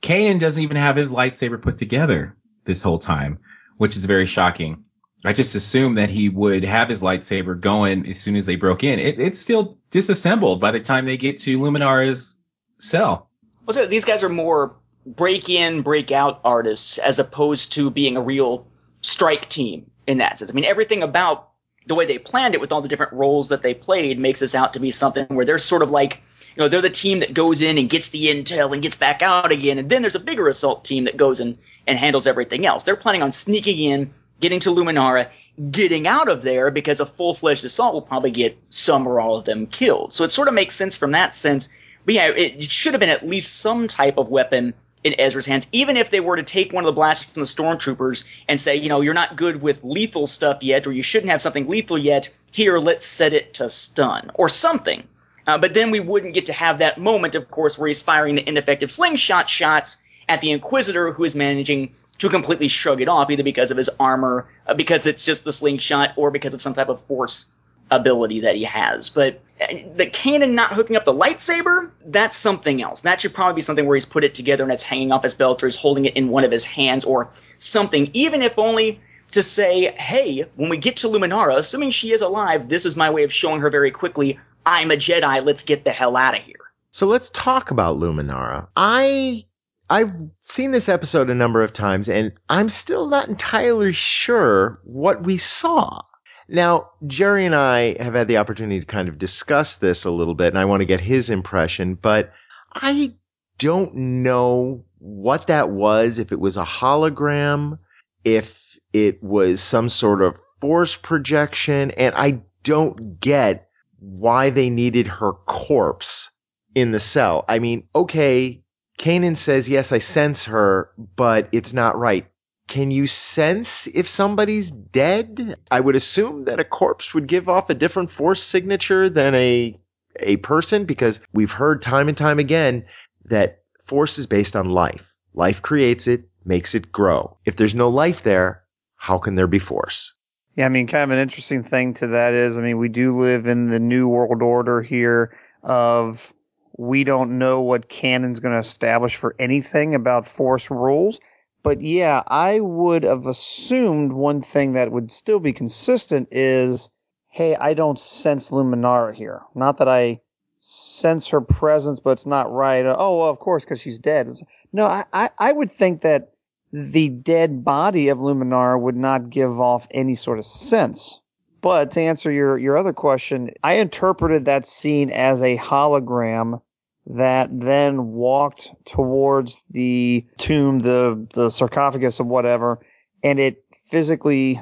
Kanan doesn't even have his lightsaber put together this whole time, which is very shocking. I just assumed that he would have his lightsaber going as soon as they broke in. It, it's still disassembled by the time they get to Luminara's cell. Well, so these guys are more break in, break out artists as opposed to being a real strike team in that sense. I mean, everything about the way they planned it with all the different roles that they played makes this out to be something where they're sort of like, you know, they're the team that goes in and gets the intel and gets back out again. And then there's a bigger assault team that goes in and handles everything else. They're planning on sneaking in, getting to Luminara, getting out of there because a full fledged assault will probably get some or all of them killed. So it sort of makes sense from that sense. But yeah, it should have been at least some type of weapon in Ezra's hands, even if they were to take one of the blasters from the stormtroopers and say, you know, you're not good with lethal stuff yet, or you shouldn't have something lethal yet. Here, let's set it to stun or something. Uh, but then we wouldn't get to have that moment, of course, where he's firing the ineffective slingshot shots at the Inquisitor, who is managing to completely shrug it off, either because of his armor, uh, because it's just the slingshot, or because of some type of force ability that he has. But uh, the Kanan not hooking up the lightsaber, that's something else. That should probably be something where he's put it together and it's hanging off his belt or he's holding it in one of his hands or something, even if only to say, hey, when we get to Luminara, assuming she is alive, this is my way of showing her very quickly, I'm a Jedi, let's get the hell out of here. So let's talk about Luminara. I I've seen this episode a number of times and I'm still not entirely sure what we saw. Now, Jerry and I have had the opportunity to kind of discuss this a little bit, and I want to get his impression, but I don't know what that was, if it was a hologram, if it was some sort of force projection, and I don't get why they needed her corpse in the cell. I mean, okay, Kanan says, yes, I sense her, but it's not right can you sense if somebody's dead? I would assume that a corpse would give off a different force signature than a a person because we've heard time and time again that force is based on life. Life creates it, makes it grow. If there's no life there, how can there be force? Yeah, I mean, kind of an interesting thing to that is, I mean, we do live in the new world order here of we don't know what canon's going to establish for anything about force rules. But yeah, I would have assumed one thing that would still be consistent is, hey, I don't sense Luminara here. Not that I sense her presence, but it's not right. Oh, well, of course, because she's dead. No, I, I, I would think that the dead body of Luminara would not give off any sort of sense. But to answer your, your other question, I interpreted that scene as a hologram that then walked towards the tomb, the the sarcophagus or whatever, and it physically,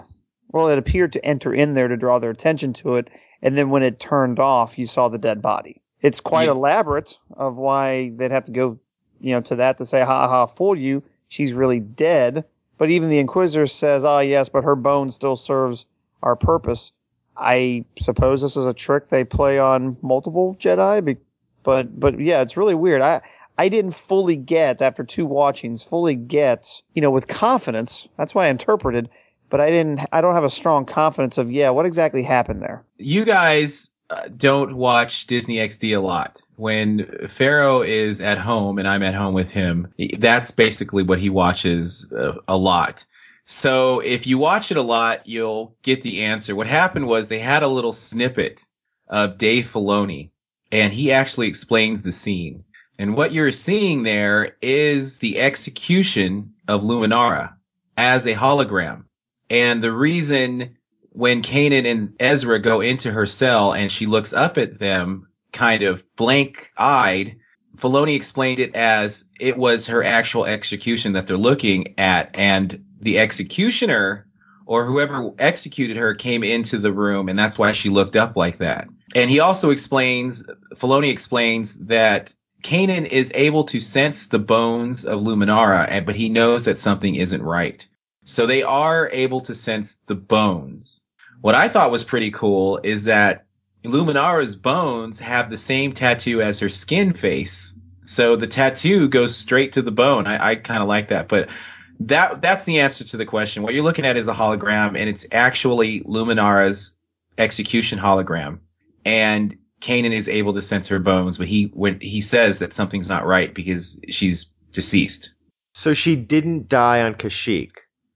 well, it appeared to enter in there to draw their attention to it, and then when it turned off, you saw the dead body. It's quite yeah. elaborate of why they'd have to go, you know, to that to say, ha ha, fool you, she's really dead. But even the Inquisitor says, ah, yes, but her bone still serves our purpose. I suppose this is a trick they play on multiple Jedi but but yeah, it's really weird. I I didn't fully get after two watchings, fully get you know with confidence. That's why I interpreted, but I didn't. I don't have a strong confidence of yeah, what exactly happened there. You guys uh, don't watch Disney XD a lot. When Pharaoh is at home and I'm at home with him, that's basically what he watches uh, a lot. So if you watch it a lot, you'll get the answer. What happened was they had a little snippet of Dave Filoni and he actually explains the scene. And what you're seeing there is the execution of Luminara as a hologram. And the reason when Kanan and Ezra go into her cell and she looks up at them kind of blank eyed, Filoni explained it as it was her actual execution that they're looking at. And the executioner or whoever executed her came into the room and that's why she looked up like that. And he also explains, Filoni explains that Kanan is able to sense the bones of Luminara, but he knows that something isn't right. So they are able to sense the bones. What I thought was pretty cool is that Luminara's bones have the same tattoo as her skin face. So the tattoo goes straight to the bone. I, I kind of like that, but that that's the answer to the question. What you're looking at is a hologram, and it's actually Luminara's execution hologram, and Kanan is able to sense her bones, but he when he says that something's not right because she's deceased. So she didn't die on Kashyyyk.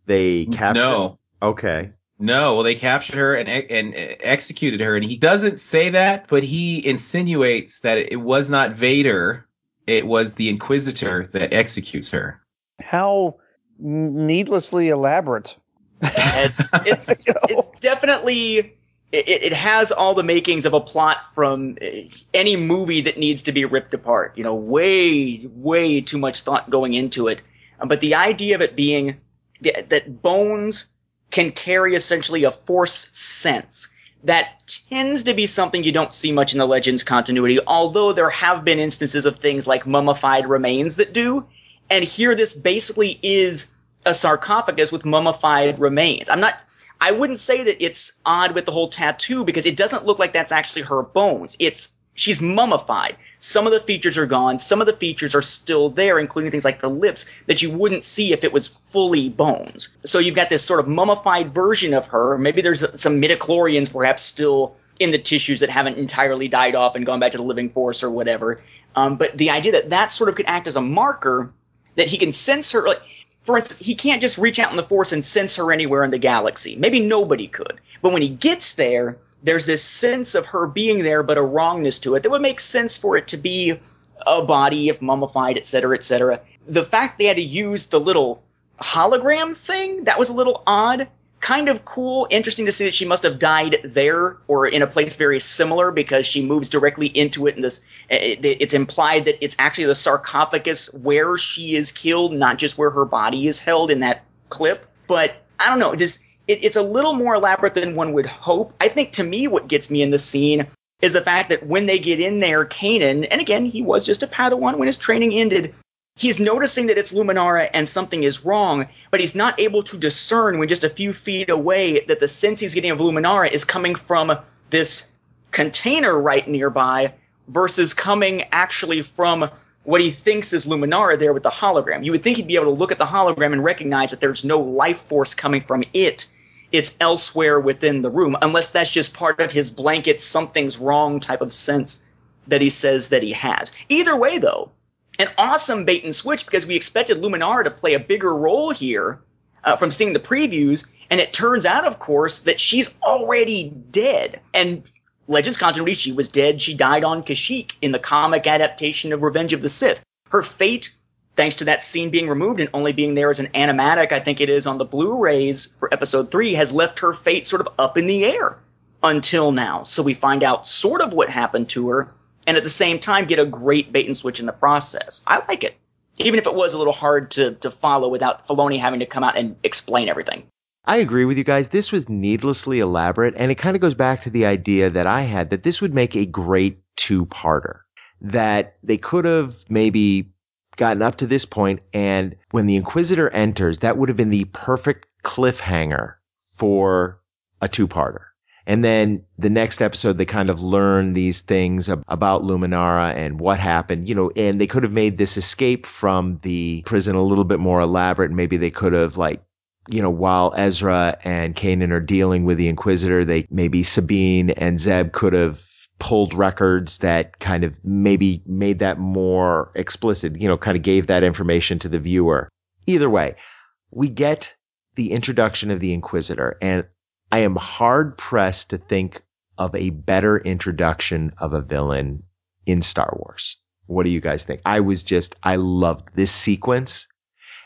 They captured. No, Okay. no. Well, they captured her and and uh, executed her, and he doesn't say that, but he insinuates that it was not Vader. It was the Inquisitor that executes her. How needlessly elaborate. It's it's it's definitely it, it has all the makings of a plot from uh, any movie that needs to be ripped apart. You know, way way too much thought going into it. Uh, But the idea of it being th- that bones can carry essentially a force sense. That tends to be something you don't see much in the Legends continuity, although there have been instances of things like mummified remains that do. And here this basically is a sarcophagus with mummified remains. I'm not I wouldn't say that it's odd with the whole tattoo because it doesn't look like that's actually her bones. It's she's mummified. Some of the features are gone, some of the features are still there, including things like the lips that you wouldn't see if it was fully bones. So you've got this sort of mummified version of her. Maybe there's some midichlorians perhaps still in the tissues that haven't entirely died off and gone back to the living force or whatever. Um, but the idea that that sort of could act as a marker that he can sense her, like for instance, he can't just reach out in the force and sense her anywhere in the galaxy. Maybe nobody could. But when he gets there, there's this sense of her being there, but a wrongness to it that would make sense for it to be a body, if mummified, etc., cetera, et cetera. The fact they had to use the little hologram thing, that was a little odd. Kind of cool, interesting to see that she must have died there or in a place very similar because she moves directly into it. And this, it's implied that it's actually the sarcophagus where she is killed, not just where her body is held in that clip. But I don't know, this it, it's a little more elaborate than one would hope. I think to me, what gets me in the scene is the fact that when they get in there, Kanan, and again, he was just a Padawan when his training ended. He's noticing that it's Luminara and something is wrong, but he's not able to discern when just a few feet away that the sense he's getting of Luminara is coming from this container right nearby versus coming actually from what he thinks is Luminara there with the hologram. You would think he'd be able to look at the hologram and recognize that there's no life force coming from it. It's elsewhere within the room, unless that's just part of his blanket something's wrong type of sense that he says that he has. Either way, though, an awesome bait and switch because we expected Luminara to play a bigger role here uh, from seeing the previews, and it turns out, of course, that she's already dead. And Legends continuity, she was dead. She died on Kashyyyk in the comic adaptation of Revenge of the Sith. Her fate, thanks to that scene being removed and only being there as an animatic, I think it is on the Blu-rays for Episode Three, has left her fate sort of up in the air until now. So we find out sort of what happened to her, and at the same time get a great bait and switch in the process. I like it, even if it was a little hard to to follow without Filoni having to come out and explain everything. I agree with you guys. This was needlessly elaborate, and it kind of goes back to the idea that I had that this would make a great two parter. That they could have maybe gotten up to this point, and when the Inquisitor enters, that would have been the perfect cliffhanger for a two parter. And then the next episode, they kind of learn these things about Luminara and what happened, you know, and they could have made this escape from the prison a little bit more elaborate. Maybe they could have like you know, while Ezra and Kanan are dealing with the Inquisitor, they maybe Sabine and Zeb could have pulled records that kind of maybe made that more explicit, you know, kind of gave that information to the viewer. Either way, we get the introduction of the Inquisitor, and I am hard pressed to think of a better introduction of a villain in Star Wars. What do you guys think? I was just, I loved this sequence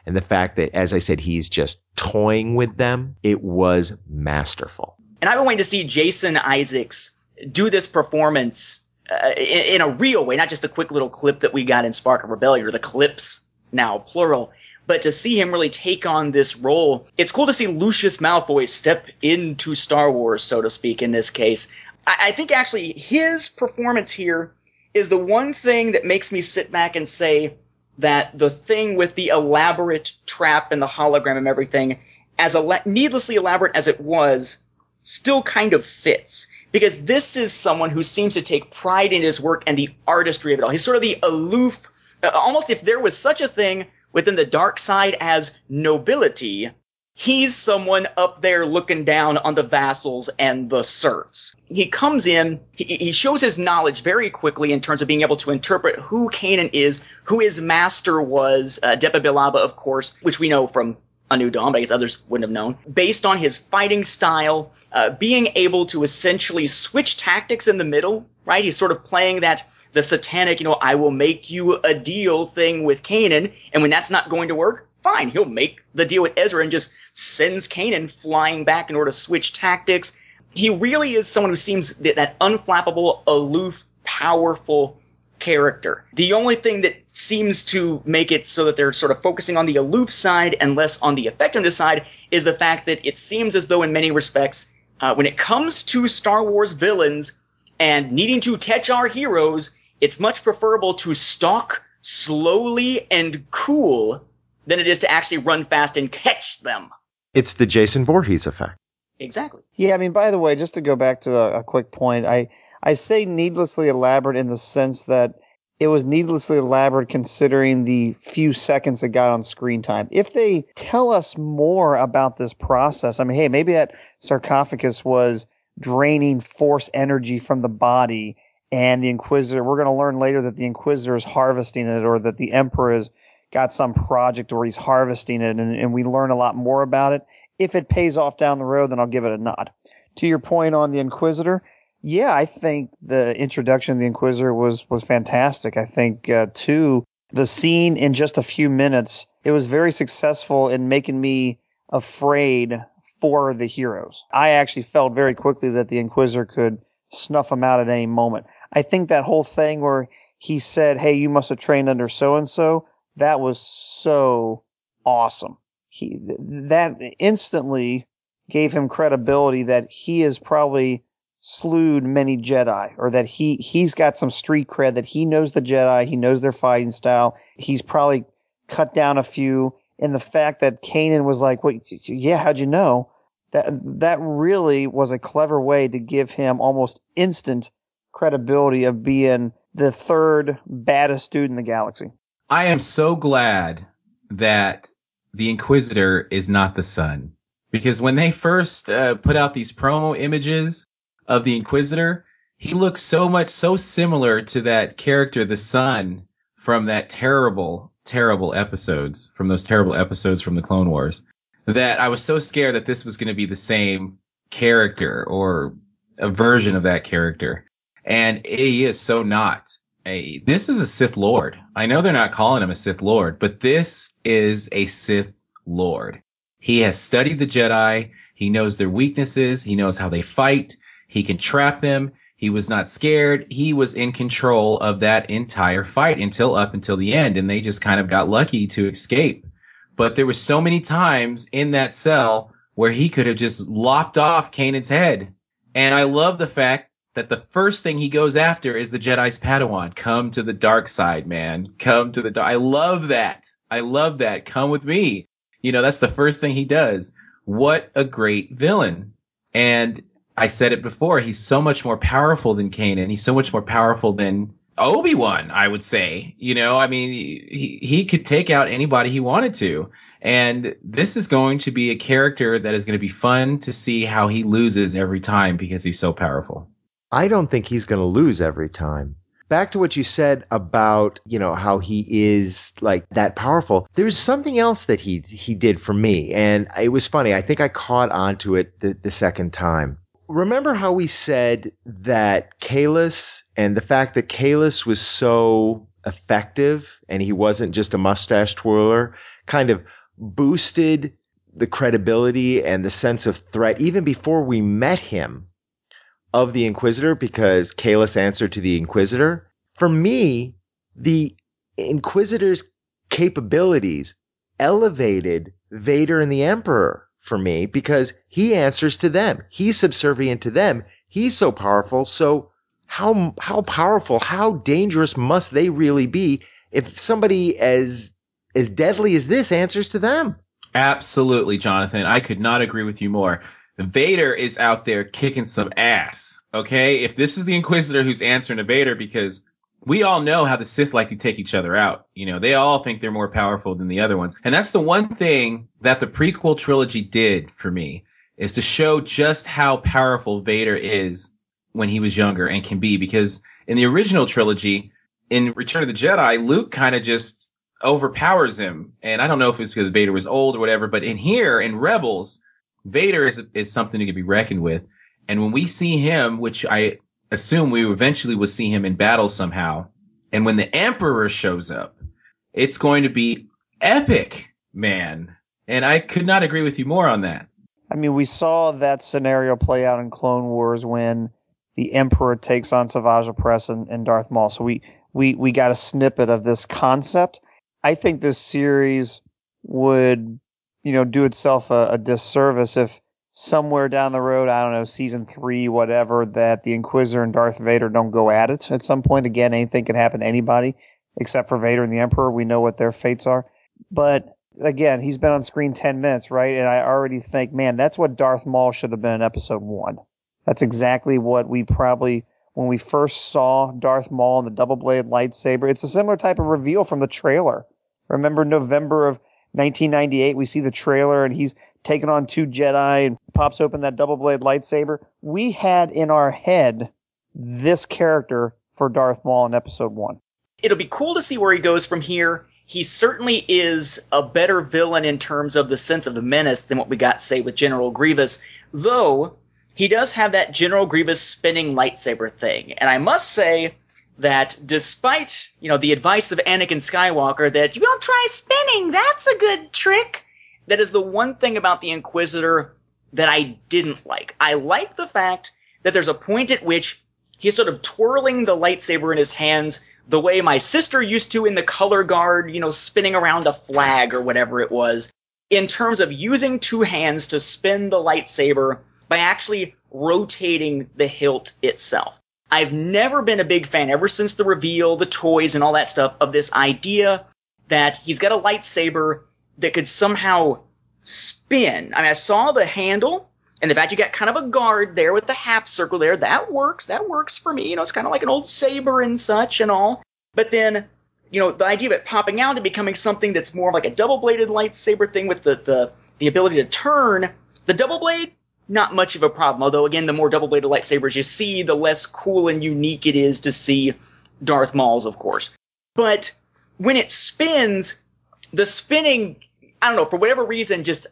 and the fact that, as I said, he's just toying with them, it was masterful. And I've been waiting to see Jason Isaacs do this performance uh, in, in a real way, not just the quick little clip that we got in Spark of Rebellion, or the clips now, plural, but to see him really take on this role. It's cool to see Lucius Malfoy step into Star Wars, so to speak, in this case. I, I think actually his performance here is the one thing that makes me sit back and say, that the thing with the elaborate trap and the hologram and everything, as ele- needlessly elaborate as it was, still kind of fits. Because this is someone who seems to take pride in his work and the artistry of it all. He's sort of the aloof Uh, almost if there was such a thing within the dark side as nobility, he's someone up there looking down on the vassals and the serfs. He comes in, he, he shows his knowledge very quickly in terms of being able to interpret who Kanan is, who his master was, uh, Depa Billaba, of course, which we know from a New Dawn, but I guess others wouldn't have known, based on his fighting style, uh, being able to essentially switch tactics in the middle, right? He's sort of playing that the satanic, you know, I will make you a deal thing with Kanan. and when that's not going to work, fine, he'll make the deal with Ezra and just sends Kanan flying back in order to switch tactics. He really is someone who seems that, that unflappable, aloof, powerful character. The only thing that seems to make it so that they're sort of focusing on the aloof side and less on the effectiveness side is the fact that it seems as though, in many respects, uh, when it comes to Star Wars villains and needing to catch our heroes, it's much preferable to stalk slowly and cool than it is to actually run fast and catch them. It's the Jason Voorhees effect. Exactly. Yeah, I mean, by the way, just to go back to a, a quick point, I I say needlessly elaborate in the sense that it was needlessly elaborate considering the few seconds it got on screen time. If they tell us more about this process, I mean, hey, maybe that sarcophagus was draining force energy from the body and the Inquisitor, we're going to learn later that the Inquisitor is harvesting it or that the Emperor has got some project where he's harvesting it and, and we learn a lot more about it. If it pays off down the road, then I'll give it a nod. To your point on the Inquisitor, yeah, I think the introduction of the Inquisitor was was fantastic. I think uh, too the scene in just a few minutes it was very successful in making me afraid for the heroes. I actually felt very quickly that the Inquisitor could snuff them out at any moment. I think that whole thing where he said, "Hey, you must have trained under so and so," that was so awesome. He that instantly gave him credibility that he is probably slewed many Jedi, or that he he's got some street cred that he knows the Jedi, he knows their fighting style. He's probably cut down a few. And the fact that Kanan was like, "Well, yeah, how'd you know?" That that really was a clever way to give him almost instant credibility of being the third baddest dude in the galaxy. I am so glad that the Inquisitor is not the Son. because when they first uh, put out these promo images of the Inquisitor, he looks so much so similar to that character, the Son, from that terrible, terrible episodes, from those terrible episodes from the Clone Wars, that I was so scared that this was going to be the same character or a version of that character. And he is so not. A, this is a Sith Lord. I know they're not calling him a Sith Lord, but this is a Sith Lord. He has studied the Jedi. He knows their weaknesses. He knows how they fight. He can trap them. He was not scared. He was in control of that entire fight until up until the end, and they just kind of got lucky to escape. But there were so many times in that cell where he could have just lopped off Kanan's head. And I love the fact that the first thing he goes after is the Jedi's Padawan. Come to the dark side, man. Come to the dark. I love that. I love that. Come with me. You know, that's the first thing he does. What a great villain. And I said it before. He's so much more powerful than Kanan. He's so much more powerful than Obi Wan. I would say. You know, I mean, he he could take out anybody he wanted to. And this is going to be a character that is going to be fun to see how he loses every time because he's so powerful. I don't think he's going to lose every time. Back to what you said about, you know, how he is like that powerful. There's something else that he he did for me and it was funny. I think I caught onto it the, the second time remember how we said that Kallus and the fact that Kallus was so effective and he wasn't just a mustache twirler kind of boosted the credibility and the sense of threat even before we met him of the Inquisitor because Kallus answered to the Inquisitor. For me, the Inquisitor's capabilities elevated Vader and the Emperor for me because he answers to them. He's subservient to them. He's so powerful. So how how powerful, how dangerous must they really be if somebody as as deadly as this answers to them? Absolutely, Jonathan. I could not agree with you more. Vader is out there kicking some ass. Okay, if this is the Inquisitor who's answering to Vader, because we all know how the Sith like to take each other out. You know, they all think they're more powerful than the other ones. And that's the one thing that the prequel trilogy did for me is to show just how powerful Vader is when he was younger and can be. Because in the original trilogy, in Return of the Jedi, Luke kind of just overpowers him. And I don't know if it's because Vader was old or whatever, but in here, in Rebels, Vader is, is something to be reckoned with. And when we see him, which I assume we eventually will see him in battle somehow, and when the Emperor shows up, it's going to be epic, man. And I could not agree with you more on that. I mean, we saw that scenario play out in Clone Wars when the Emperor takes on Savage Opress and, and Darth Maul. So we, we, we got a snippet of this concept. I think this series would, you know, do itself a, a disservice if somewhere down the road, I don't know, season three, whatever, that the Inquisitor and Darth Vader don't go at it at some point. Again, anything can happen to anybody except for Vader and the Emperor. We know what their fates are. But again, he's been on screen 10 minutes, right? And I already think, man, that's what Darth Maul should have been in episode one. That's exactly what we probably, when we first saw Darth Maul and the double blade lightsaber, it's a similar type of reveal from the trailer. Remember November of 1998, we see the trailer and he's taking on two Jedi and pops open that double blade lightsaber. We had in our head this character for Darth Maul in episode one. It'll be cool to see where he goes from here. He certainly is a better villain in terms of the sense of the menace than what we got, say, with General Grievous, though he does have that General Grievous spinning lightsaber thing. And I must say that despite, you know, the advice of Anakin Skywalker that you don't try spinning, that's a good trick, that is the one thing about the Inquisitor that I didn't like. I like the fact that there's a point at which he's sort of twirling the lightsaber in his hands the way my sister used to in the color guard, you know, spinning around a flag or whatever it was, in terms of using two hands to spin the lightsaber by actually rotating the hilt itself. I've never been a big fan, ever since the reveal, the toys, and all that stuff, of this idea that he's got a lightsaber that could somehow spin. I mean, I saw the handle, and the fact you got kind of a guard there with the half circle there, that works. That works for me. You know, it's kind of like an old saber and such and all. But then, you know, the idea of it popping out and becoming something that's more like a double bladed lightsaber thing with the, the, the ability to turn, the double blade, not much of a problem. Although, again, the more double bladed lightsabers you see, the less cool and unique it is to see Darth Maul's, of course. But when it spins, the spinning, I don't know, for whatever reason, just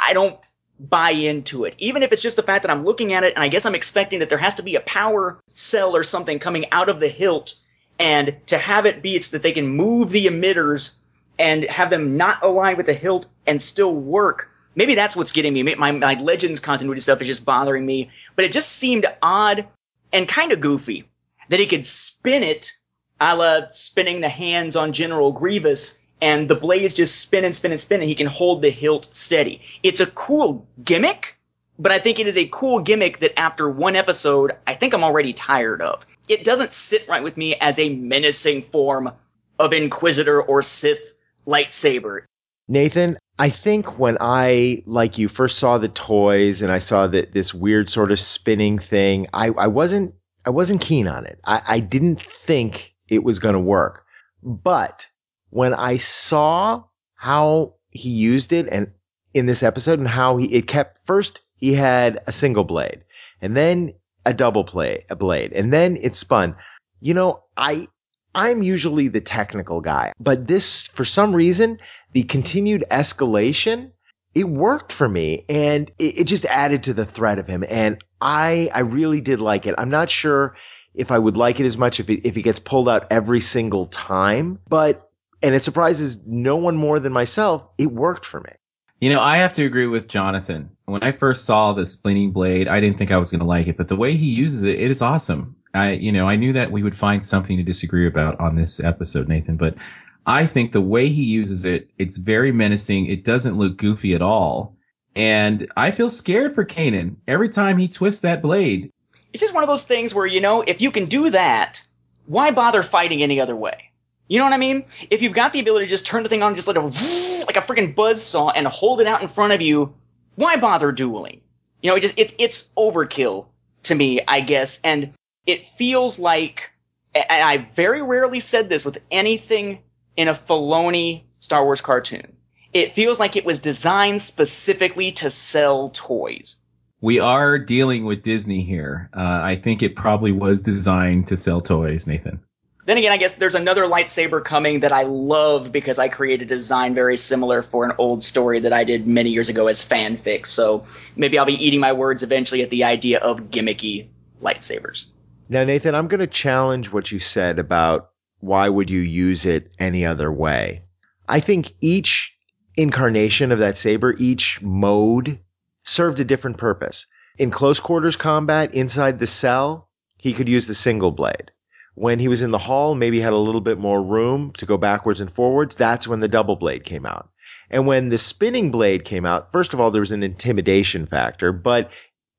I don't buy into it. Even if it's just the fact that I'm looking at it and I guess I'm expecting that there has to be a power cell or something coming out of the hilt and to have it be it's that they can move the emitters and have them not align with the hilt and still work. Maybe that's what's getting me. My, my Legends continuity stuff is just bothering me. But it just seemed odd and kind of goofy that he could spin it a la spinning the hands on General Grievous and the blades just spin and spin and spin and he can hold the hilt steady. It's a cool gimmick, but I think it is a cool gimmick that after one episode, I think I'm already tired of. It doesn't sit right with me as a menacing form of Inquisitor or Sith lightsaber. Nathan, I think when I, like you, first saw the toys and I saw that this weird sort of spinning thing, I, I wasn't I wasn't keen on it. I, I didn't think it was going to work. But when I saw how he used it and in this episode and how he it kept first he had a single blade and then a double play a blade and then it spun. You know, I I'm usually the technical guy, but this for some reason the continued escalation it worked for me and it, it just added to the threat of him and I I really did like it. I'm not sure if I would like it as much if it, if gets pulled out every single time, but and it surprises no one more than myself, it worked for me. You know, I have to agree with Jonathan. When I first saw the splitting blade, I didn't think I was going to like it, but the way he uses it, it is awesome. I, you know, I knew that we would find something to disagree about on this episode, Nathan, but I think the way he uses it, it's very menacing. It doesn't look goofy at all. And I feel scared for Kanan every time he twists that blade. It's just one of those things where, you know, if you can do that, why bother fighting any other way? You know what I mean? If you've got the ability to just turn the thing on and just let it like a freaking buzz saw and hold it out in front of you, why bother dueling? You know, it just it's it's overkill to me, I guess, and it feels like and I very rarely said this with anything in a Filoni Star Wars cartoon. It feels like it was designed specifically to sell toys. We are dealing with Disney here. Uh, I think it probably was designed to sell toys, Nathan. Then again, I guess there's another lightsaber coming that I love because I created a design very similar for an old story that I did many years ago as fanfic. So maybe I'll be eating my words eventually at the idea of gimmicky lightsabers. Now, Nathan, I'm going to challenge what you said about why would you use it any other way? I think each incarnation of that saber, each mode served a different purpose. In close quarters combat inside the cell, he could use the single blade. When he was in the hall, maybe had a little bit more room to go backwards and forwards. That's when the double blade came out. And when the spinning blade came out, first of all, there was an intimidation factor, but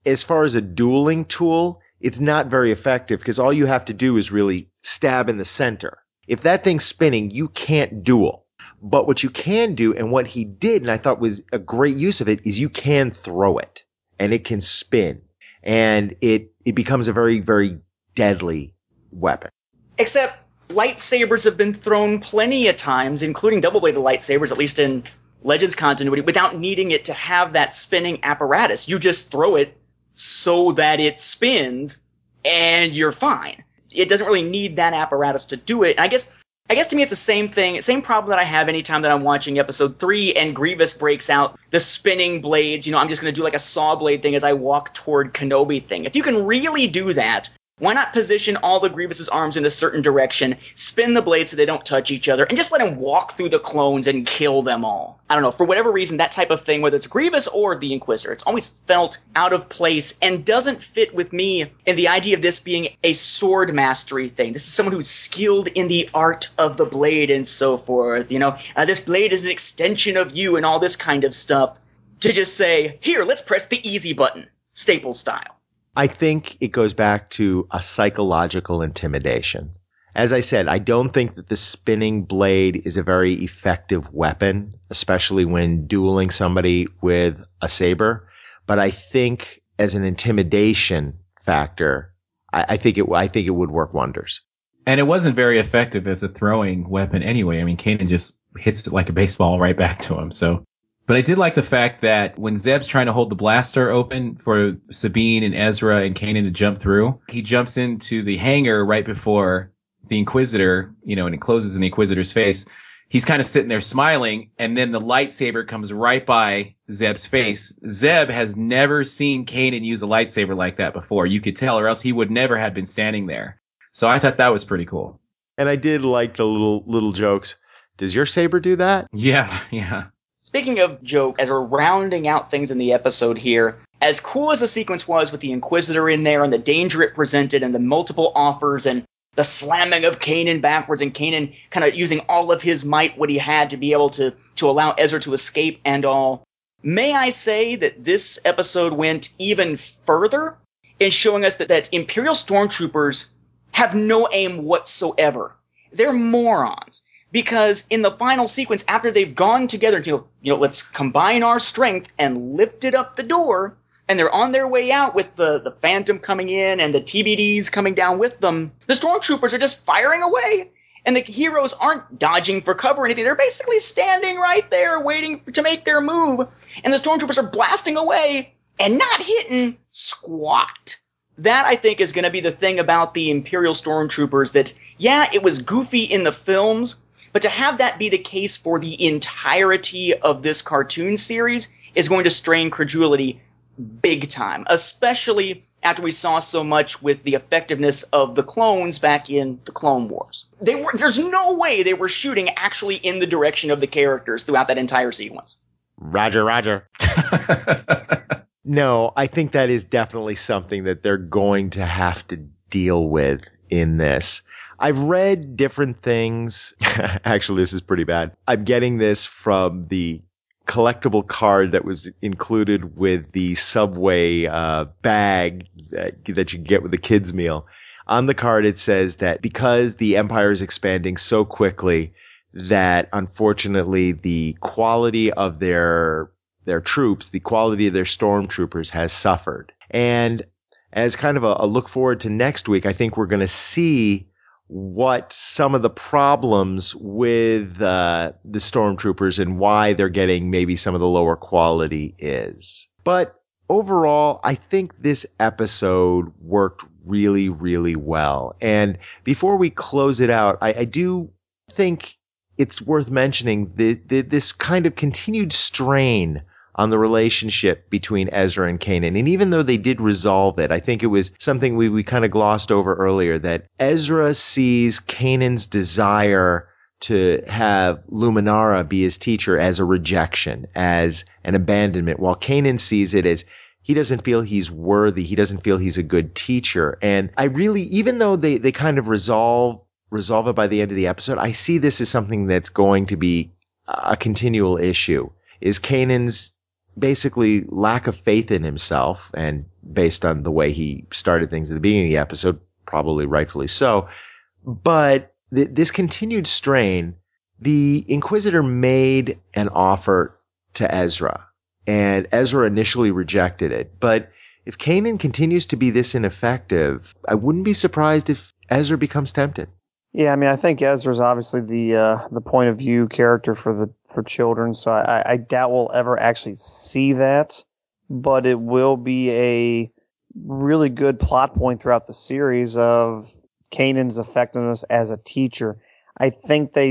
as far as a dueling tool, it's not very effective because all you have to do is really stab in the center. If that thing's spinning, you can't duel. But what you can do and what he did, and I thought was a great use of it, is you can throw it and it can spin and it, it becomes a very, very deadly weapon. Except lightsabers have been thrown plenty of times, including double bladed lightsabers, at least in Legends continuity, without needing it to have that spinning apparatus. You just throw it so that it spins and you're fine. It doesn't really need that apparatus to do it. And I guess I guess to me it's the same thing, same problem that I have anytime that I'm watching episode three and Grievous breaks out the spinning blades. You know, I'm just going to do like a saw blade thing as I walk toward Kenobi thing. If you can really do that, why not position all the Grievous's arms in a certain direction, spin the blades so they don't touch each other, and just let him walk through the clones and kill them all? I don't know. For whatever reason, that type of thing, whether it's Grievous or the Inquisitor, it's always felt out of place and doesn't fit with me in the idea of this being a sword mastery thing. This is someone who's skilled in the art of the blade and so forth. You know, uh, this blade is an extension of you and all this kind of stuff. To just say, here, let's press the easy button, staple style. I think it goes back to a psychological intimidation. As I said, I don't think that the spinning blade is a very effective weapon, especially when dueling somebody with a saber. But I think as an intimidation factor, I, I think it, I think it would work wonders. And it wasn't very effective as a throwing weapon anyway. I mean, Kanan just hits it like a baseball right back to him. So but I did like the fact that when Zeb's trying to hold the blaster open for Sabine and Ezra and Kanan to jump through, he jumps into the hangar right before the Inquisitor, you know, and it closes in the Inquisitor's face. He's kind of sitting there smiling, and then the lightsaber comes right by Zeb's face. Zeb has never seen Kanan use a lightsaber like that before. You could tell, or else he would never have been standing there. So I thought that was pretty cool. And I did like the little little jokes. Does your saber do that? Yeah, yeah. Speaking of joke, as we're rounding out things in the episode here, as cool as the sequence was with the Inquisitor in there and the danger it presented and the multiple offers and the slamming of Kanan backwards and Kanan kind of using all of his might, what he had to be able to, to allow Ezra to escape and all. May I say that this episode went even further in showing us that, that Imperial stormtroopers have no aim whatsoever. They're morons because in the final sequence after they've gone together you know, you know let's combine our strength and lift it up the door and they're on their way out with the, the phantom coming in and the tbds coming down with them the stormtroopers are just firing away and the heroes aren't dodging for cover or anything. They're basically standing right there waiting to make their move and the stormtroopers are blasting away and not hitting squat. That I think is going to be the thing about the Imperial Stormtroopers that, yeah, it was goofy in the films, but to have that be the case for the entirety of this cartoon series is going to strain credulity big time, especially after we saw so much with the effectiveness of the clones back in the Clone Wars. They were there's no way they were shooting actually in the direction of the characters throughout that entire sequence. Roger, Roger. no, I think that is definitely something that they're going to have to deal with in this. I've read different things. Actually, this is pretty bad. I'm getting this from the collectible card that was included with the Subway uh, bag that, that you get with the kids' meal. On the card, it says that because the empire is expanding so quickly, that unfortunately the quality of their their troops, the quality of their stormtroopers has suffered. And as kind of a, a look forward to next week, I think we're going to see what some of the problems with uh, the stormtroopers and why they're getting maybe some of the lower quality is. But overall, I think this episode worked really, really well. And before we close it out, I, I do think it's worth mentioning the, the, this kind of continued strain on the relationship between Ezra and Kanan. And even though they did resolve it, I think it was something we, we kind of glossed over earlier that Ezra sees Kanan's desire to have Luminara be his teacher as a rejection, as an abandonment, while Kanan sees it as he doesn't feel he's worthy. He doesn't feel he's a good teacher. And I really, even though they, they kind of resolve, resolve it by the end of the episode, I see this as something that's going to be a continual issue is Kanan's basically lack of faith in himself and based on the way he started things at the beginning of the episode, probably rightfully so. But th- this continued strain, the Inquisitor made an offer to Ezra and Ezra initially rejected it. But if Kanan continues to be this ineffective, I wouldn't be surprised if Ezra becomes tempted. Yeah, I mean, I think Ezra's obviously the uh, the point of view character for the for children, so I, I doubt we'll ever actually see that. But it will be a really good plot point throughout the series of Kanan's effectiveness as a teacher. I think they,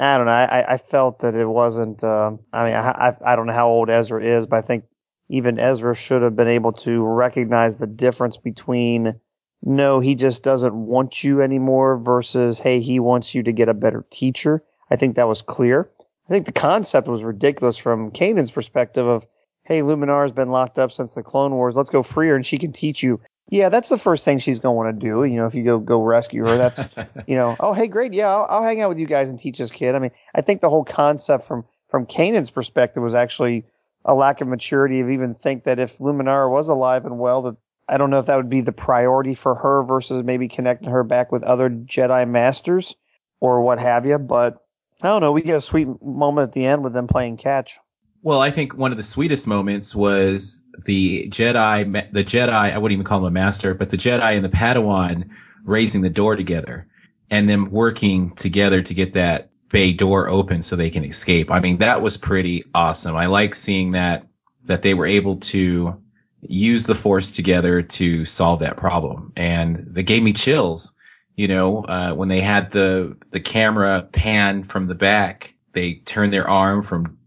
I don't know, I, I felt that it wasn't. Uh, I mean, I, I I don't know how old Ezra is, but I think even Ezra should have been able to recognize the difference between no, he just doesn't want you anymore versus, hey, he wants you to get a better teacher. I think that was clear. I think the concept was ridiculous from Kanan's perspective of, hey, Luminara's been locked up since the Clone Wars. Let's go free her and she can teach you. Yeah, that's the first thing she's going to want to do. You know, if you go go rescue her, that's you know, oh hey, great, yeah, I'll, I'll hang out with you guys and teach this kid. I mean, I think the whole concept from from Kanan's perspective was actually a lack of maturity of even think that if Luminara was alive and well, that I don't know if that would be the priority for her versus maybe connecting her back with other Jedi masters or what have you. But I don't know. We get a sweet moment at the end with them playing catch. Well, I think one of the sweetest moments was the Jedi, the Jedi, I wouldn't even call him a master, but the Jedi and the Padawan raising the door together and them working together to get that bay door open so they can escape. I mean, that was pretty awesome. I like seeing that, that they were able to use the force together to solve that problem. And they gave me chills, you know, uh, when they had the, the camera pan from the back, they turned their arm from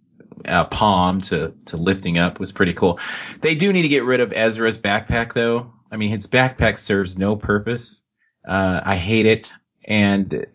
uh, palm to, to lifting up was pretty cool. They do need to get rid of Ezra's backpack though. I mean, his backpack serves no purpose. Uh, I hate it. And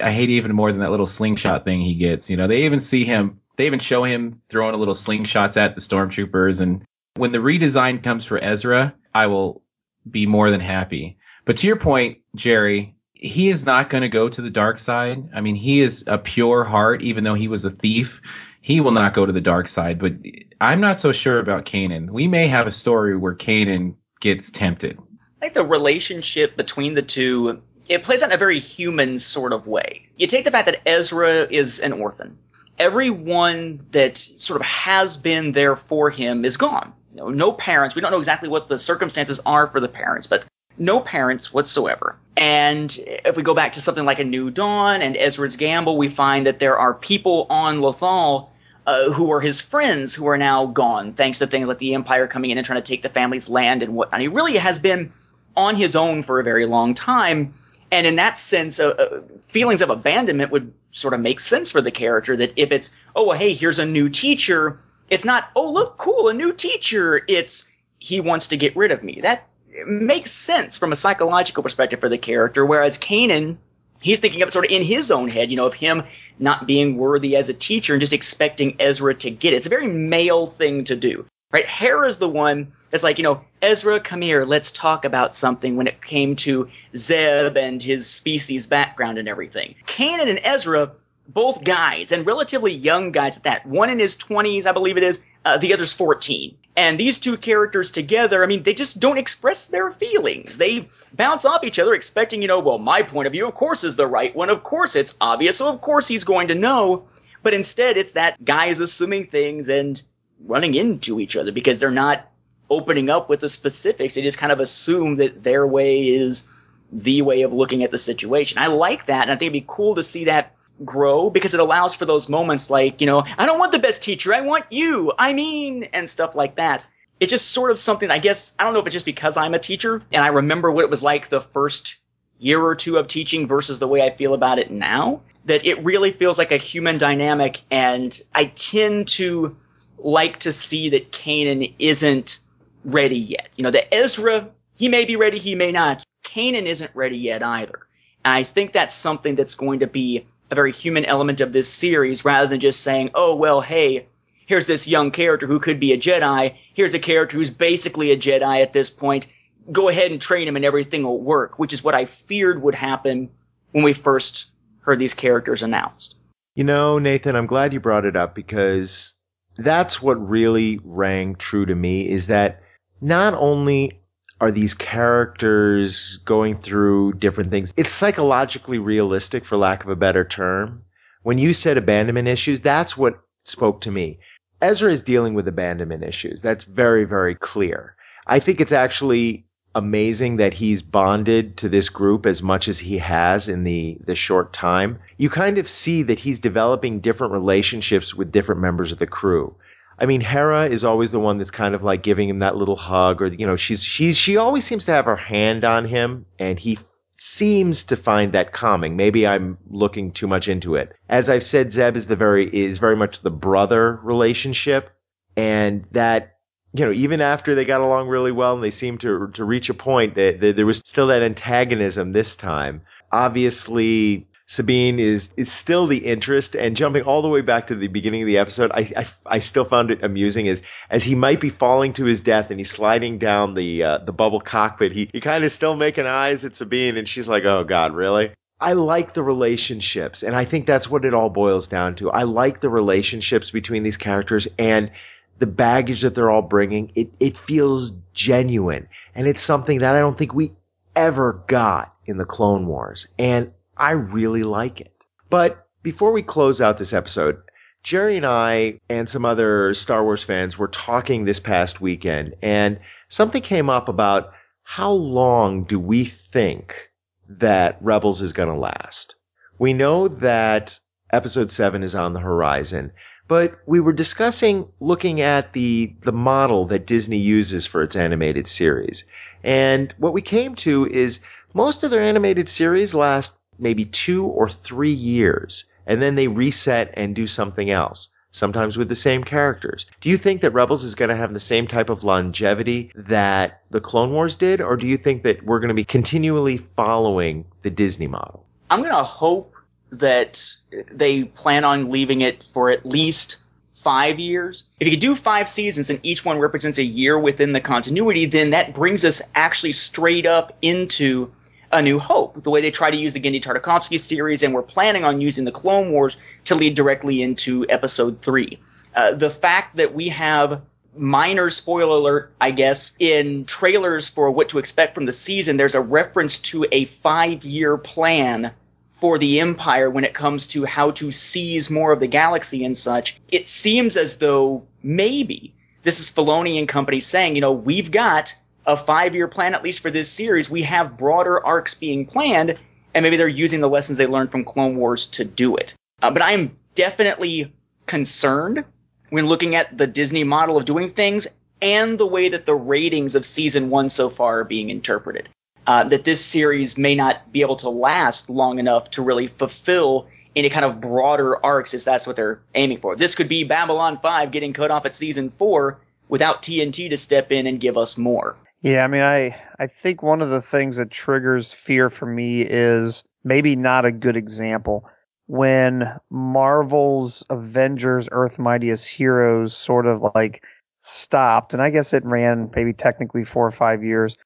I hate even more than that little slingshot thing he gets. You know, they even see him, they even show him throwing a little slingshots at the stormtroopers and when the redesign comes for Ezra, I will be more than happy. But to your point, Jerry, he is not going to go to the dark side. I mean, he is a pure heart, even though he was a thief. He will not go to the dark side. But I'm not so sure about Kanan. We may have a story where Kanan gets tempted. I think the relationship between the two it plays out in a very human sort of way. You take the fact that Ezra is an orphan. Everyone that sort of has been there for him is gone no parents. We don't know exactly what the circumstances are for the parents, but no parents whatsoever. And if we go back to something like A New Dawn and Ezra's Gamble, we find that there are people on Lothal uh, who are his friends who are now gone, thanks to things like the Empire coming in and trying to take the family's land and whatnot. He really has been on his own for a very long time. And in that sense, uh, uh, feelings of abandonment would sort of make sense for the character that if it's, oh, well, hey, here's a new teacher it's not, oh, look, cool, a new teacher. It's, he wants to get rid of me. That makes sense from a psychological perspective for the character, whereas Kanan, he's thinking of it sort of in his own head, you know, of him not being worthy as a teacher and just expecting Ezra to get it. It's a very male thing to do. Right? Hera's the one that's like, you know, Ezra, come here, let's talk about something when it came to Zeb and his species background and everything. Kanan and Ezra both guys and relatively young guys at that. One in his 20s, I believe it is. Uh, the other's 14. And these two characters together, I mean, they just don't express their feelings. They bounce off each other expecting, you know, well, my point of view, of course, is the right one. Of course, it's obvious. So, of course, he's going to know. But instead, it's that guy is assuming things and running into each other because they're not opening up with the specifics. They just kind of assume that their way is the way of looking at the situation. I like that, and I think it'd be cool to see that grow because it allows for those moments like, you know, I don't want the best teacher, I want you, I mean, and stuff like that. It's just sort of something, I guess, I don't know if it's just because I'm a teacher and I remember what it was like the first year or two of teaching versus the way I feel about it now, that it really feels like a human dynamic, and I tend to like to see that Kanan isn't ready yet. You know, that Ezra, he may be ready, he may not. Kanan isn't ready yet either. And I think that's something that's going to be a very human element of this series rather than just saying, oh, well, hey, here's this young character who could be a Jedi. Here's a character who's basically a Jedi at this point. Go ahead and train him and everything will work, which is what I feared would happen when we first heard these characters announced. You know, Nathan, I'm glad you brought it up because that's what really rang true to me is that not only are these characters going through different things, it's psychologically realistic, for lack of a better term. When you said abandonment issues, that's what spoke to me. Ezra is dealing with abandonment issues. That's very, very clear. I think it's actually amazing that he's bonded to this group as much as he has in the, the short time. You kind of see that he's developing different relationships with different members of the crew. I mean, Hera is always the one that's kind of like giving him that little hug or, you know, she's, she's, she always seems to have her hand on him and he seems to find that calming. Maybe I'm looking too much into it. As I've said, Zeb is the very, is very much the brother relationship and that you know, even after they got along really well and they seemed to to reach a point that, that there was still that antagonism this time. Obviously, Sabine is is still the interest, and jumping all the way back to the beginning of the episode, I I, I still found it amusing as as he might be falling to his death and he's sliding down the uh, the bubble cockpit. He he kind of still making eyes at Sabine, and she's like, "Oh God, really?" I like the relationships, and I think that's what it all boils down to. I like the relationships between these characters, and the baggage that they're all bringing, it, it feels genuine. And it's something that I don't think we ever got in the Clone Wars. And I really like it. But before we close out this episode, Jerry and I and some other Star Wars fans were talking this past weekend and something came up about how long do we think that Rebels is going to last? We know that episode seven is on the horizon, but we were discussing looking at the the model that Disney uses for its animated series. And what we came to is most of their animated series last maybe 2 or 3 years and then they reset and do something else. Sometimes with the same characters. Do you think that Rebels is going to have the same type of longevity that the Clone Wars did, or do you think that we're going to be continually following the Disney model? I'm going to hope that they plan on leaving it for at least five years. If you do five seasons and each one represents a year within the continuity, then that brings us actually straight up into A New Hope, the way they try to use the Genndy Tartakovsky series, and we're planning on using the Clone Wars to lead directly into Episode 3. Uh, the fact that we have minor spoiler alert, I guess, in trailers for what to expect from the season, there's a reference to a five year plan for the Empire when it comes to how to seize more of the galaxy and such, it seems as though maybe this is Filoni and company saying, you know, we've got a five year plan, at least for this series. We have broader arcs being planned, and maybe they're using the lessons they learned from Clone Wars to do it. Uh, but I am definitely concerned when looking at the Disney model of doing things and the way that the ratings of season one so far are being interpreted uh, that this series may not be able to last long enough to really fulfill any kind of broader arcs if that's what they're aiming for. This could be Babylon 5 getting cut off at season 4 without TNT to step in and give us more. Yeah, I mean I I think one of the things that triggers fear for me is maybe not a good example when Marvel's Avengers Earth Mightiest Heroes sort of like stopped and I guess it ran maybe technically 4 or 5 years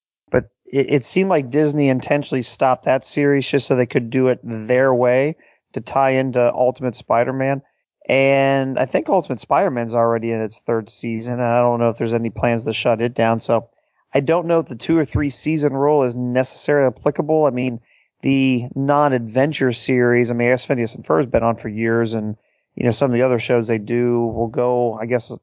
it, it seemed like Disney intentionally stopped that series just so they could do it their way to tie into Ultimate Spider-Man. And I think Ultimate Spider-Man's already in its third season. I don't know if there's any plans to shut it down. So I don't know if the two or three season rule is necessarily applicable. I mean, the non-adventure series, I mean, I guess Phineas and Ferb has been on for years and, you know, some of the other shows they do will go, I guess,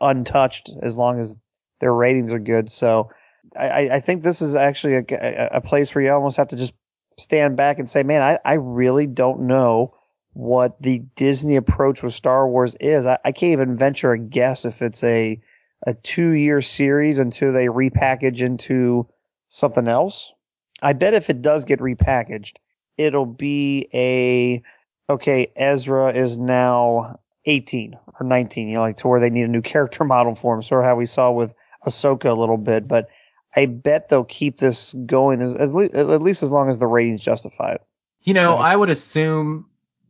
untouched as long as their ratings are good. So I, I think this is actually a, a place where you almost have to just stand back and say, man, I, I really don't know what the Disney approach with Star Wars is. I, I can't even venture a guess if it's a a two year series until they repackage into something else. I bet if it does get repackaged, it'll be a okay, Ezra is now 18 or 19, you know, like to where they need a new character model for him, sort of how we saw with Ahsoka a little bit. But I bet they'll keep this going as, as le- at least as long as the ratings justify it. You know, I would assume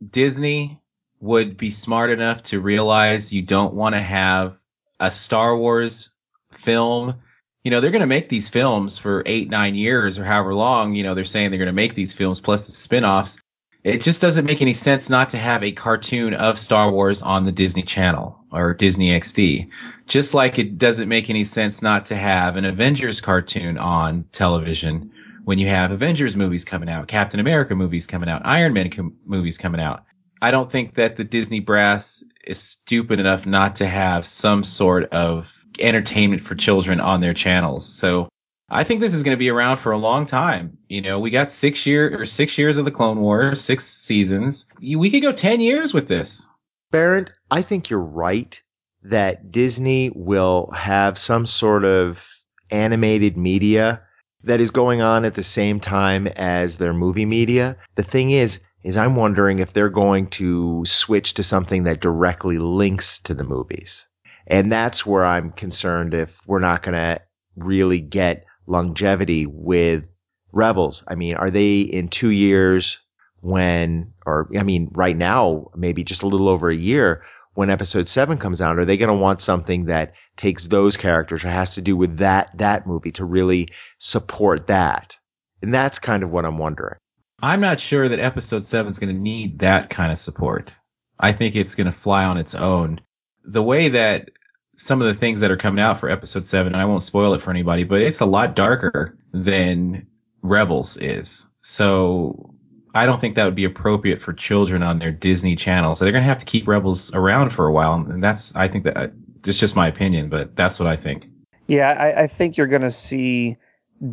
Disney would be smart enough to realize you don't want to have a Star Wars film. You know, they're going to make these films for eight, nine years or however long, you know, they're saying they're going to make these films plus the spin-offs. It just doesn't make any sense not to have a cartoon of Star Wars on the Disney Channel or Disney XD. Just like it doesn't make any sense not to have an Avengers cartoon on television when you have Avengers movies coming out, Captain America movies coming out, Iron Man com- movies coming out. I don't think that the Disney brass is stupid enough not to have some sort of entertainment for children on their channels. So I think this is going to be around for a long time. You know, we got six year or six years of the Clone Wars, six seasons. We could go ten years with this. Barrett, I think you're right that Disney will have some sort of animated media that is going on at the same time as their movie media. The thing is, is I'm wondering if they're going to switch to something that directly links to the movies. And that's where I'm concerned if we're not going to really get longevity with Rebels. I mean, are they in two years when, or I mean, right now, maybe just a little over a year when episode seven comes out, are they going to want something that takes those characters or has to do with that, that movie to really support that? And that's kind of what I'm wondering. I'm not sure that episode seven is going to need that kind of support. I think it's going to fly on its own. The way that some of the things that are coming out for episode seven, and I won't spoil it for anybody, but it's a lot darker than Rebels is. So I don't think that would be appropriate for children on their Disney channel. So they're going to have to keep Rebels around for a while. And that's, I think that it's just my opinion, but that's what I think. Yeah, I, I think you're going to see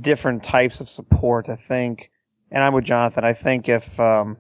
different types of support. I think, and I'm with Jonathan. I think if, um,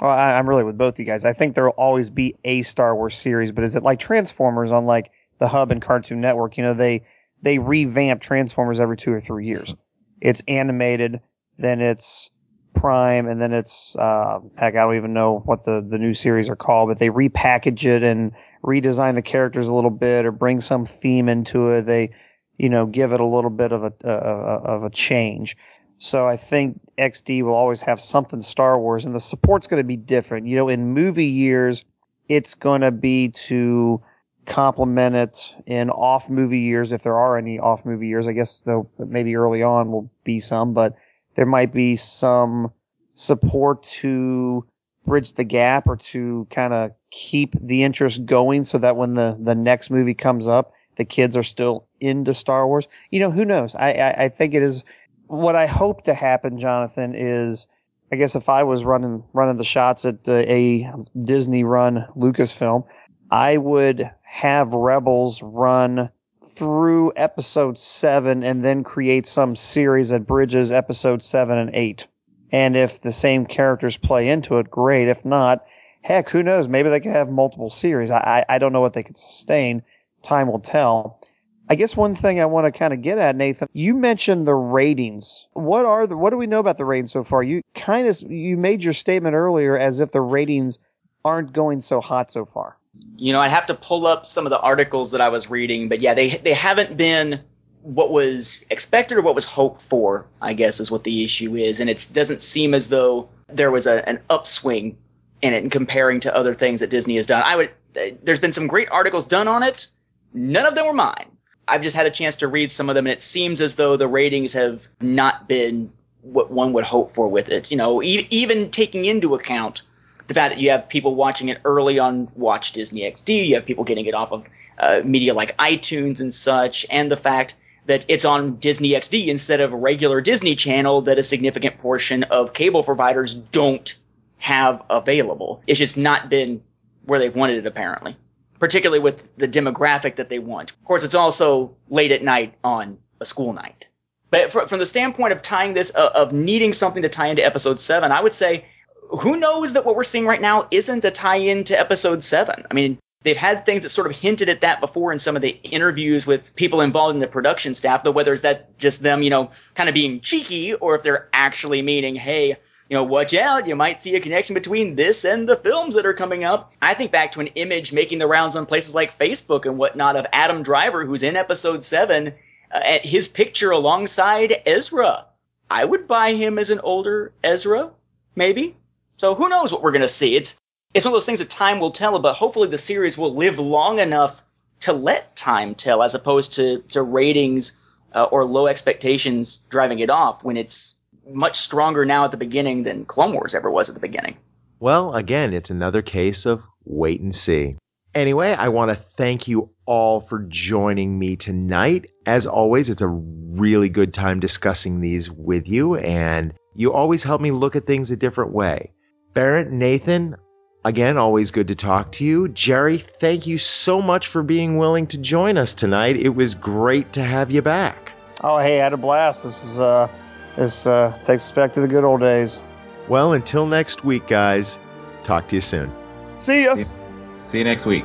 well, I, I'm really with both of you guys. I think there will always be a Star Wars series, but is it like Transformers on like the Hub and Cartoon Network? You know, they they revamp Transformers every two or three years. It's animated, then it's Prime, and then it's uh, heck, I don't even know what the the new series are called, but they repackage it and redesign the characters a little bit or bring some theme into it. They, you know, give it a little bit of a uh, of a change. So I think XD will always have something Star Wars, and the support's going to be different. You know, in movie years, it's going to be to complement it in off movie years, if there are any off movie years. I guess though maybe early on will be some, but there might be some support to bridge the gap or to kind of keep the interest going so that when the, the next movie comes up, the kids are still into Star Wars. You know, who knows? I, I, I think it is what I hope to happen, Jonathan, is I guess if I was running running the shots at uh, a Disney run Lucasfilm, I would have Rebels run through episode seven and then create some series that bridges episode seven and eight. And if the same characters play into it, great. If not, heck, who knows? Maybe they could have multiple series. I, I, I don't know what they could sustain. Time will tell. I guess one thing I want to kind of get at, Nathan, you mentioned the ratings. What are the, what do we know about the ratings so far? You kind of, you made your statement earlier as if the ratings aren't going so hot so far. You know, I'd have to pull up some of the articles that I was reading, but yeah, they they haven't been what was expected or what was hoped for. I guess is what the issue is, and it doesn't seem as though there was a, an upswing in it in comparing to other things that Disney has done. I would. Uh, there's been some great articles done on it. None of them were mine. I've just had a chance to read some of them, and it seems as though the ratings have not been what one would hope for with it. You know, e- even taking into account the fact that you have people watching it early on Watch Disney XD, you have people getting it off of uh, media like iTunes and such, and the fact that it's on Disney XD instead of a regular Disney channel that a significant portion of cable providers don't have available. It's just not been where they've wanted it apparently, particularly with the demographic that they want. Of course, it's also late at night on a school night. But for, from the standpoint of tying this, uh, of needing something to tie into episode seven, I would say, who knows that what we're seeing right now isn't a tie in to episode seven? I mean, they've had things that sort of hinted at that before in some of the interviews with people involved in the production staff, though whether it's that's just them, you know, kind of being cheeky or if they're actually meaning, hey, you know, watch out, you might see a connection between this and the films that are coming up. I think back to an image making the rounds on places like Facebook and whatnot of Adam Driver, who's in episode seven, uh, at his picture alongside Ezra. I would buy him as an older Ezra, maybe. So who knows what we're going to see? It's it's one of those things that time will tell, but hopefully the series will live long enough to let time tell, as opposed to to ratings uh, or low expectations driving it off when it's much stronger now at the beginning than Clone Wars ever was at the beginning. Well, again, it's another case of wait and see. Anyway, I want to thank you all for joining me tonight. As always, it's a really good time discussing these with you, and you always help me look at things a different way. Barrett, Nathan, again, always good to talk to you. Jerry, thank you so much for being willing to join us tonight. It was great to have you back. Oh, hey, I had a blast. This is uh, this uh, takes us back to the good old days. Well, until next week, guys, talk to you soon. See ya. See you, see you next week.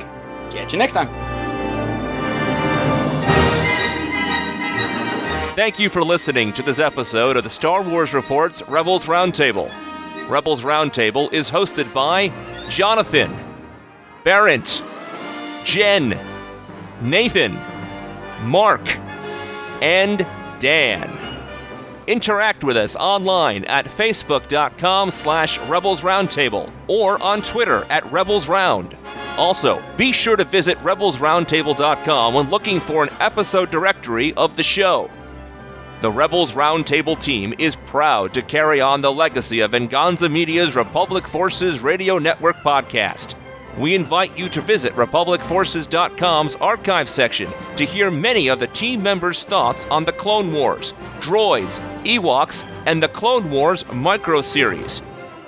Catch you next time. Thank you for listening to this episode of the Star Wars Report's Rebels Roundtable. Rebels Roundtable is hosted by Jonathan, Barrett, Jen, Nathan, Mark, and Dan. Interact with us online at facebook.com slash Rebels Roundtable or on Twitter at Rebels Round. Also, be sure to visit rebelsroundtable.com when looking for an episode directory of the show. The Rebels Roundtable team is proud to carry on the legacy of Venganza Media's Republic Forces Radio Network podcast. We invite you to visit RepublicForces.com's archive section to hear many of the team members' thoughts on the Clone Wars, droids, Ewoks, and the Clone Wars micro series.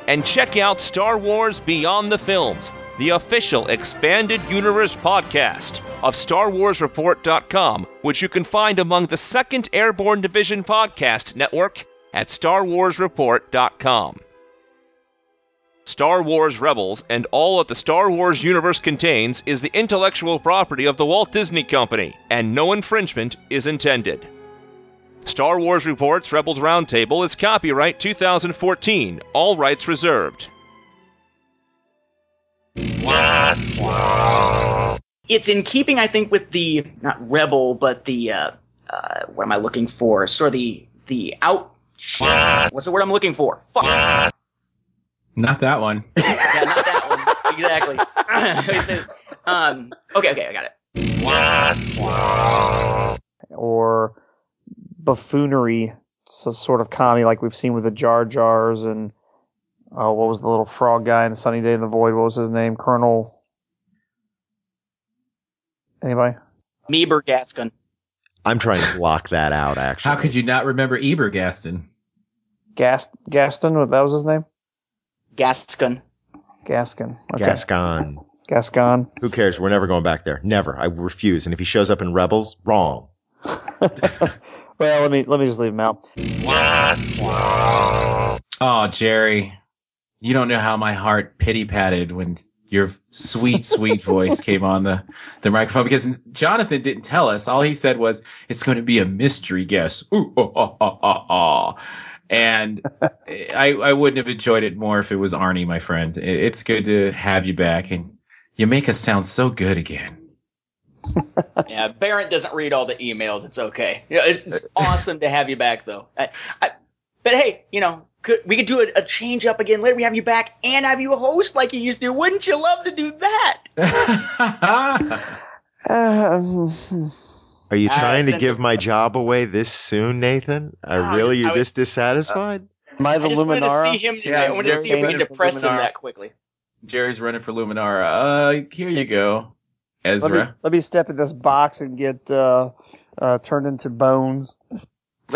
And check out Star Wars Beyond the Films, the official expanded universe podcast of StarWarsReport.com, which you can find among the Second Airborne Division podcast network at StarWarsReport.com. Star Wars Rebels and all that the Star Wars universe contains is the intellectual property of the Walt Disney Company, and no infringement is intended. Star Wars Reports Rebels Roundtable is copyright 2014, all rights reserved. It's in keeping, I think, with the not rebel, but the uh, uh, what am I looking for? Sort of the the out. What's the word I'm looking for? Fuck. Not that one. Yeah, not that one. Exactly. It says, um, okay, okay, I got it. Or buffoonery, s- sort of comedy like we've seen with the Jar Jars and uh, what was the little frog guy in the Sunny Day in the Void? What was his name? Colonel. Anybody? Meebur Gascon. I'm trying to block that out, actually. How could you not remember Ebergaston? Gast Gaston? That was his name. Gascon. Gascon. Okay. Gascon. Gascon. Who cares? We're never going back there. Never. I refuse. And if he shows up in Rebels, wrong. well, let me let me just leave him out. Oh, Jerry, you don't know how my heart pity patted when your sweet, sweet voice came on the, the microphone because Jonathan didn't tell us. All he said was, it's going to be a mystery guest. Ooh, oh, oh, oh, oh, oh. And I, I wouldn't have enjoyed it more if it was Arnie, my friend. It's good to have you back and you make us sound so good again. Yeah, Barrett doesn't read all the emails. It's okay. You know, it's, it's awesome to have you back, though. I, I, but hey, you know, could, we could do a, a change up again later. We have you back and have you a host like you used to. Wouldn't you love to do that? Um, Are you trying to give my job away this soon, Nathan? No, Are really you this dissatisfied? Am I the I just wanted to see him. Yeah, I wanted to see if we Payne depress him Luminara. that quickly. Jerry's running for Luminara. Uh, here you go, Let me, Ezra. let me step in this box and get uh, uh, turned into bones.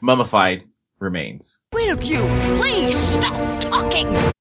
Mummified remains. Will you please stop talking?